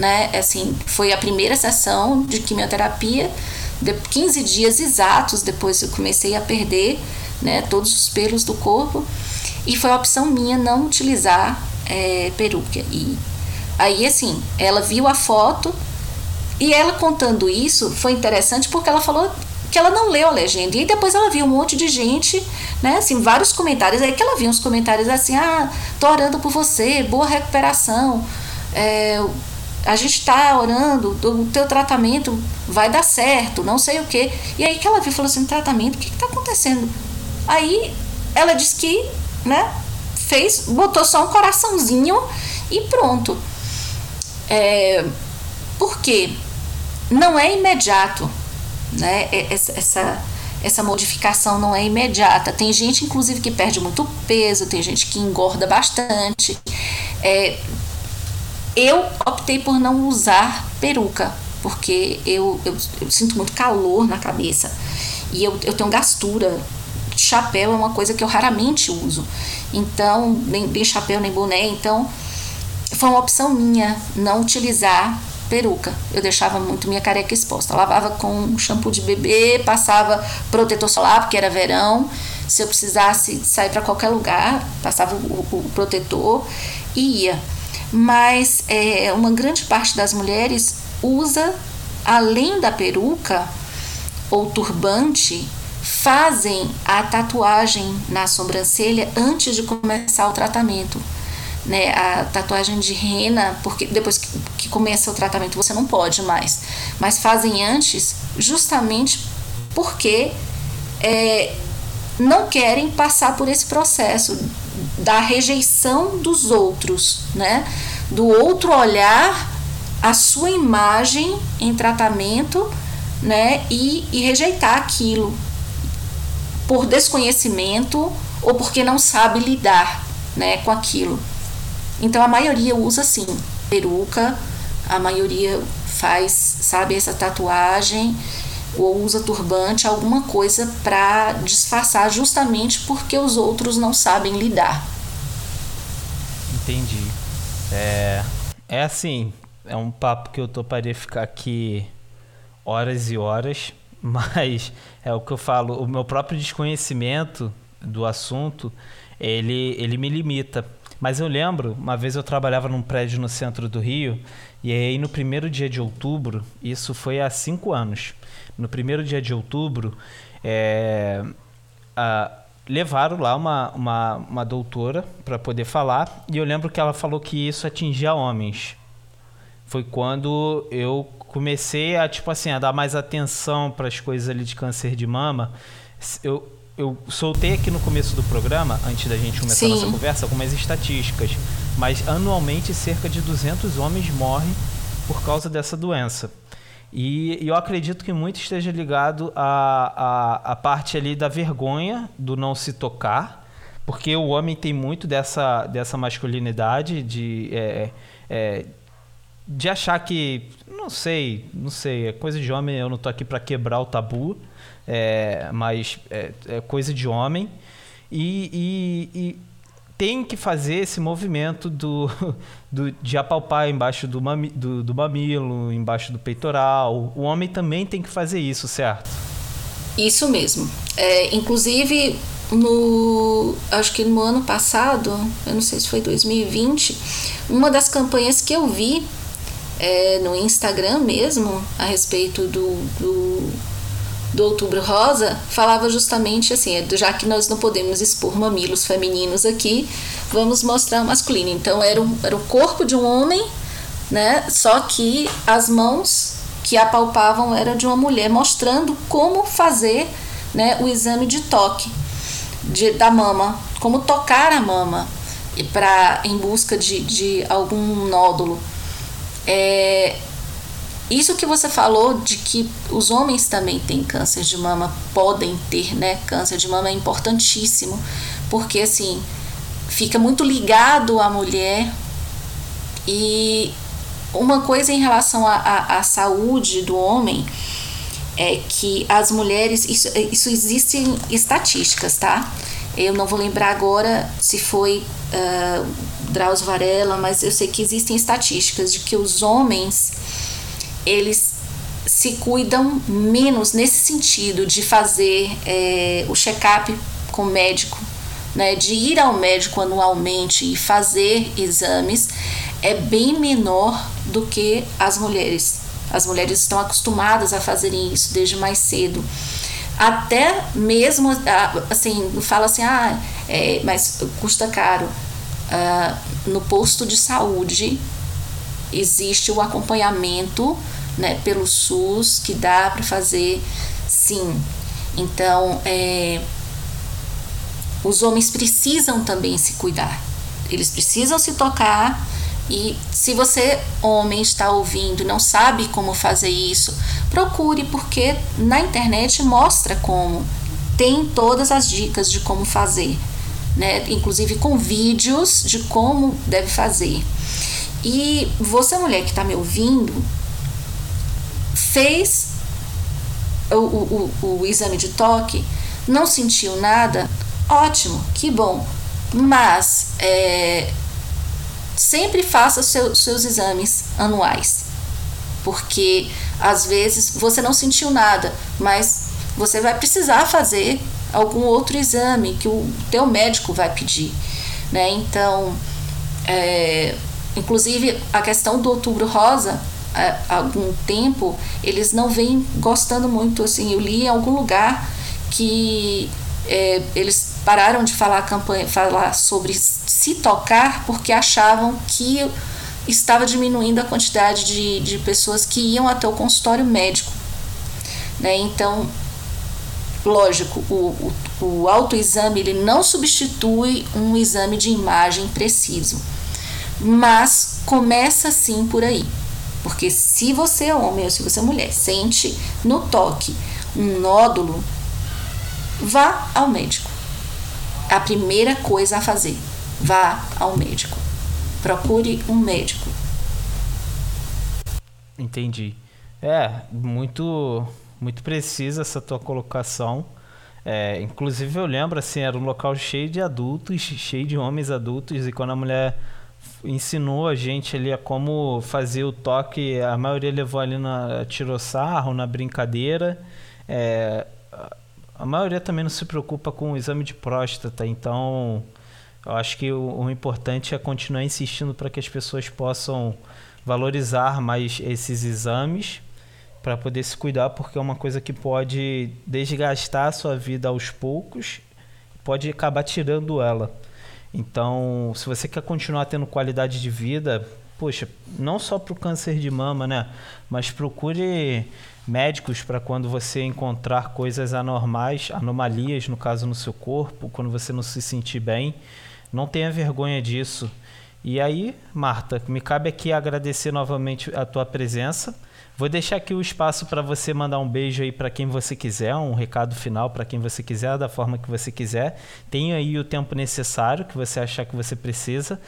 né? Assim, foi a primeira sessão de quimioterapia, de 15 dias exatos depois eu comecei a perder, né, todos os pelos do corpo, e foi a opção minha não utilizar é, peruca. E aí, assim, ela viu a foto e ela contando isso foi interessante porque ela falou que ela não leu a legenda. E depois ela viu um monte de gente, né? Assim, vários comentários. Aí que ela viu uns comentários assim: ah, tô orando por você, boa recuperação. É, a gente está orando, o teu tratamento vai dar certo, não sei o que. E aí que ela viu e falou assim, tratamento, o que está acontecendo? Aí ela disse que, né, fez, botou só um coraçãozinho e pronto. É, por quê? Não é imediato, né? É, essa, essa, essa modificação não é imediata. Tem gente, inclusive, que perde muito peso, tem gente que engorda bastante. É, eu optei por não usar peruca, porque eu, eu, eu sinto muito calor na cabeça e eu, eu tenho gastura chapéu é uma coisa que eu raramente uso. Então, nem, nem chapéu nem boné. Então, foi uma opção minha não utilizar peruca. Eu deixava muito minha careca exposta. Lavava com shampoo de bebê, passava protetor solar, porque era verão. Se eu precisasse sair para qualquer lugar, passava o, o, protetor e ia. Mas é, uma grande parte das mulheres usa, além da peruca ou turbante, fazem a tatuagem na sobrancelha antes de começar o tratamento né, a tatuagem de rena, porque depois que, que começa o tratamento você não pode mais, mas fazem antes justamente porque é, não querem passar por esse processo da rejeição dos outros, né? Do outro olhar a sua imagem em tratamento, né? E, e rejeitar aquilo por desconhecimento ou porque não sabe lidar, né? Com aquilo. Então a maioria usa sim peruca, a maioria faz, sabe, essa tatuagem ou usa turbante, alguma coisa para disfarçar justamente porque os outros não sabem lidar. Entendi. É, é assim, é um papo que eu toparia ficar aqui horas e horas, mas é o que eu falo, o meu próprio desconhecimento do assunto, ele, ele me limita. Mas eu lembro, uma vez eu trabalhava num prédio no centro do Rio, e aí no primeiro dia de outubro, isso foi há cinco anos, no primeiro dia de outubro, é, a, levaram lá uma, uma, uma doutora para poder falar, e eu lembro que ela falou que isso atingia homens. Foi quando eu comecei a, tipo assim, a dar mais atenção para as coisas ali de câncer de mama. Eu, eu soltei aqui no começo do programa, antes da gente começar Sim. a nossa conversa, algumas estatísticas. Mas anualmente cerca de 200 homens morrem por causa dessa doença. E, e eu acredito que muito esteja ligado à, à, à parte ali da vergonha do não se tocar, porque o homem tem muito dessa, dessa masculinidade de, é, é, de achar que, não sei, não sei, é coisa de homem, eu não tô aqui para quebrar o tabu, é, mas é, é, coisa de homem. E, e, e, tem que fazer esse movimento do, do de apalpar embaixo do, mami, do, do mamilo, embaixo do peitoral. O homem também tem que fazer isso, certo? Isso mesmo. É, inclusive, no acho que no ano passado, eu não sei se foi 2020, uma das campanhas que eu vi é, no Instagram mesmo a respeito do, do do Outubro Rosa falava justamente assim, é, já que nós não podemos expor mamilos femininos aqui, vamos mostrar o masculino. Então era, era o corpo de um homem, né? Só que as mãos que apalpavam era de uma mulher, mostrando como fazer né, o exame de toque de, da mama, como tocar a mama para em busca de, de algum nódulo. É, isso que você falou de que os homens também têm câncer de mama, podem ter, né? Câncer de mama é importantíssimo, porque assim, fica muito ligado à mulher e uma coisa em relação à saúde do homem é que as mulheres, isso, isso existe em estatísticas, tá? Eu não vou lembrar agora se foi uh, Drauzio Varela, mas eu sei que existem estatísticas de que os homens eles se cuidam menos nesse sentido de fazer é, o check-up com o médico, né, de ir ao médico anualmente e fazer exames, é bem menor do que as mulheres. As mulheres estão acostumadas a fazerem isso desde mais cedo. Até mesmo, assim, fala assim, ah, é, mas custa caro. Ah, no posto de saúde existe o acompanhamento né, pelo SUS que dá para fazer sim. Então, é, os homens precisam também se cuidar. Eles precisam se tocar. E se você, homem, está ouvindo não sabe como fazer isso, procure, porque na internet mostra como. Tem todas as dicas de como fazer, né? inclusive com vídeos de como deve fazer. E você, mulher que está me ouvindo, fez o, o, o, o exame de toque, Não sentiu nada? Ótimo, que bom. Mas é, sempre faça seu, seus exames anuais, porque às vezes você não sentiu nada, mas você vai precisar fazer algum outro exame que o teu médico vai pedir, né? Então, é, inclusive a questão do Outubro Rosa, há algum tempo eles não vêm gostando muito, assim, eu li em algum lugar que é, eles pararam de falar campanha, falar sobre se tocar porque achavam que estava diminuindo a quantidade de, de pessoas que iam até o consultório médico. Né? Então, lógico, o, o, o autoexame ele não substitui um exame de imagem preciso, mas começa sim por aí. Porque se você é homem ou se você é mulher, sente no toque um nódulo, vá ao médico. A primeira coisa a fazer, vá ao médico. Procure um médico. Entendi. É, muito muito precisa essa tua colocação. É, inclusive eu lembro assim, era um local cheio de adultos, cheio de homens adultos, e quando a mulher ensinou a gente ali a como fazer o toque, a maioria levou ali na tirou sarro, na brincadeira. É, a maioria também não se preocupa com o exame de próstata, então eu acho que o, o importante é continuar insistindo para que as pessoas possam valorizar mais esses exames para poder se cuidar, porque é uma coisa que pode desgastar a sua vida aos poucos, pode acabar tirando ela. Então, se você quer continuar tendo qualidade de vida, poxa, não só para o câncer de mama, né? Mas procure médicos para quando você encontrar coisas anormais, anomalias, no caso no seu corpo, quando você não se sentir bem. Não tenha vergonha disso. E aí, Marta, me cabe aqui agradecer novamente a tua presença. Vou deixar aqui o espaço para você mandar um beijo aí para quem você quiser, um recado final para quem você quiser, da forma que você quiser. Tenha aí o tempo necessário que você achar que você precisa.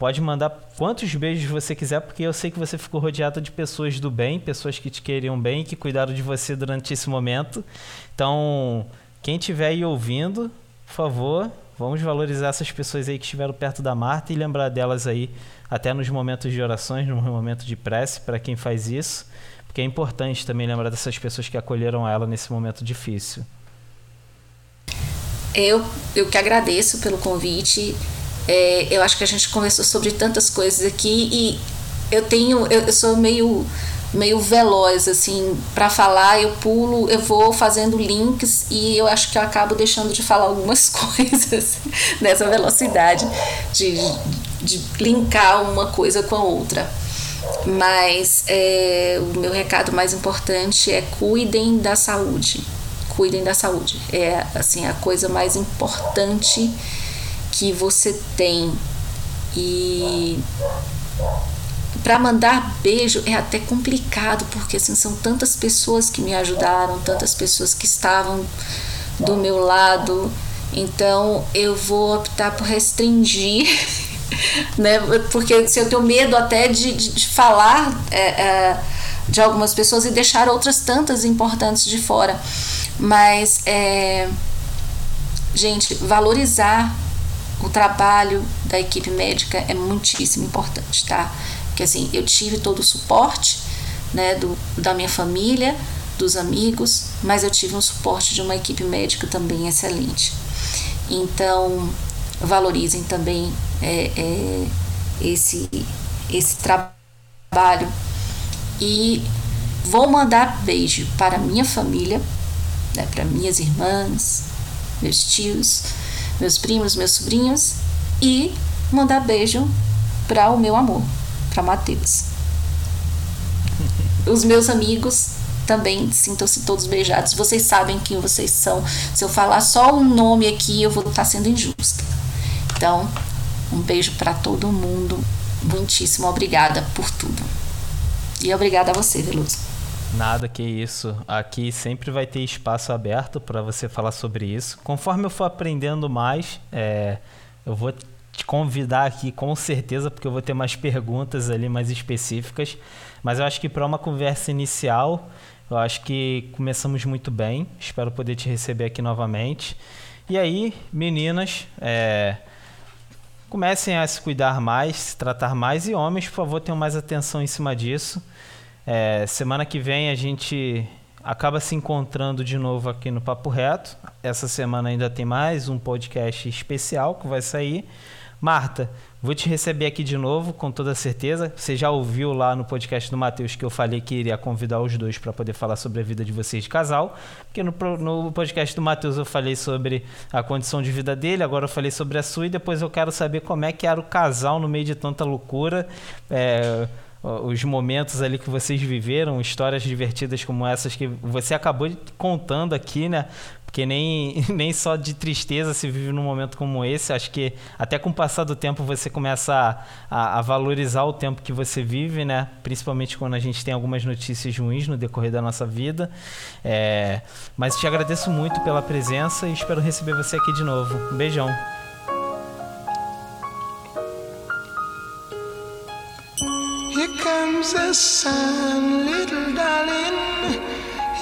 Pode mandar quantos beijos você quiser, porque eu sei que você ficou rodeada de pessoas do bem, pessoas que te queriam bem, que cuidaram de você durante esse momento. Então, quem estiver aí ouvindo, por favor, vamos valorizar essas pessoas aí que estiveram perto da Marta e lembrar delas aí, até nos momentos de orações, no momento de prece, para quem faz isso. Porque é importante também lembrar dessas pessoas que acolheram ela nesse momento difícil. Eu, eu que agradeço pelo convite. É, eu acho que a gente conversou sobre tantas coisas aqui e eu tenho, eu, eu sou meio meio veloz assim para falar eu pulo eu vou fazendo links e eu acho que eu acabo deixando de falar algumas coisas nessa velocidade de, de linkar uma coisa com a outra mas é, o meu recado mais importante é cuidem da saúde. Cuidem da saúde. É assim a coisa mais importante que você tem. E para mandar beijo é até complicado, porque assim, são tantas pessoas que me ajudaram, tantas pessoas que estavam do meu lado. Então eu vou optar por restringir né? Porque se eu tenho medo até de, de, de falar é, é, de algumas pessoas e deixar outras tantas importantes de fora. Mas, é, gente, valorizar o trabalho da equipe médica é muitíssimo importante, tá? Porque assim, eu tive todo o suporte, né, do, da minha família, dos amigos, mas eu tive um suporte de uma equipe médica também excelente. Então, valorizem também é, é, esse, esse trabalho. E vou mandar beijo para minha família, né, para minhas irmãs, meus tios, meus primos, meus sobrinhos e mandar beijo para o meu amor, para Matheus. Os meus amigos também sintam-se todos beijados. Vocês sabem quem vocês são. Se eu falar só um nome aqui, eu vou estar sendo injusta. Então, um beijo para todo mundo. Muitíssimo obrigada por tudo. E obrigada a você, Veloso. Nada que isso. Aqui sempre vai ter espaço aberto para você falar sobre isso. Conforme eu for aprendendo mais, é, eu vou te convidar aqui com certeza, porque eu vou ter mais perguntas ali mais específicas. Mas eu acho que para uma conversa inicial Eu acho que começamos muito bem. Espero poder te receber aqui novamente. E aí, meninas, é, comecem a se cuidar mais, se tratar mais. E homens, por favor, tenham mais atenção em cima disso. É, semana que vem a gente acaba se encontrando de novo aqui no Papo Reto. Essa semana ainda tem mais um podcast especial que vai sair. Marta, vou te receber aqui de novo, com toda certeza. Você já ouviu lá no podcast do Matheus que eu falei que iria convidar os dois para poder falar sobre a vida de vocês de casal. Porque no, no podcast do Matheus eu falei sobre a condição de vida dele, agora eu falei sobre a sua e depois eu quero saber como é que era o casal no meio de tanta loucura. É, os momentos ali que vocês viveram, histórias divertidas como essas que você acabou contando aqui, né? Porque nem, nem só de tristeza se vive num momento como esse. Acho que até com o passar do tempo você começa a, a, a, valorizar o tempo que você vive, né? Principalmente quando a gente tem algumas notícias ruins no decorrer da nossa vida. É, mas te agradeço muito pela presença e espero receber você aqui de novo. Um beijão. comes the sun, little darling.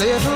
爷爷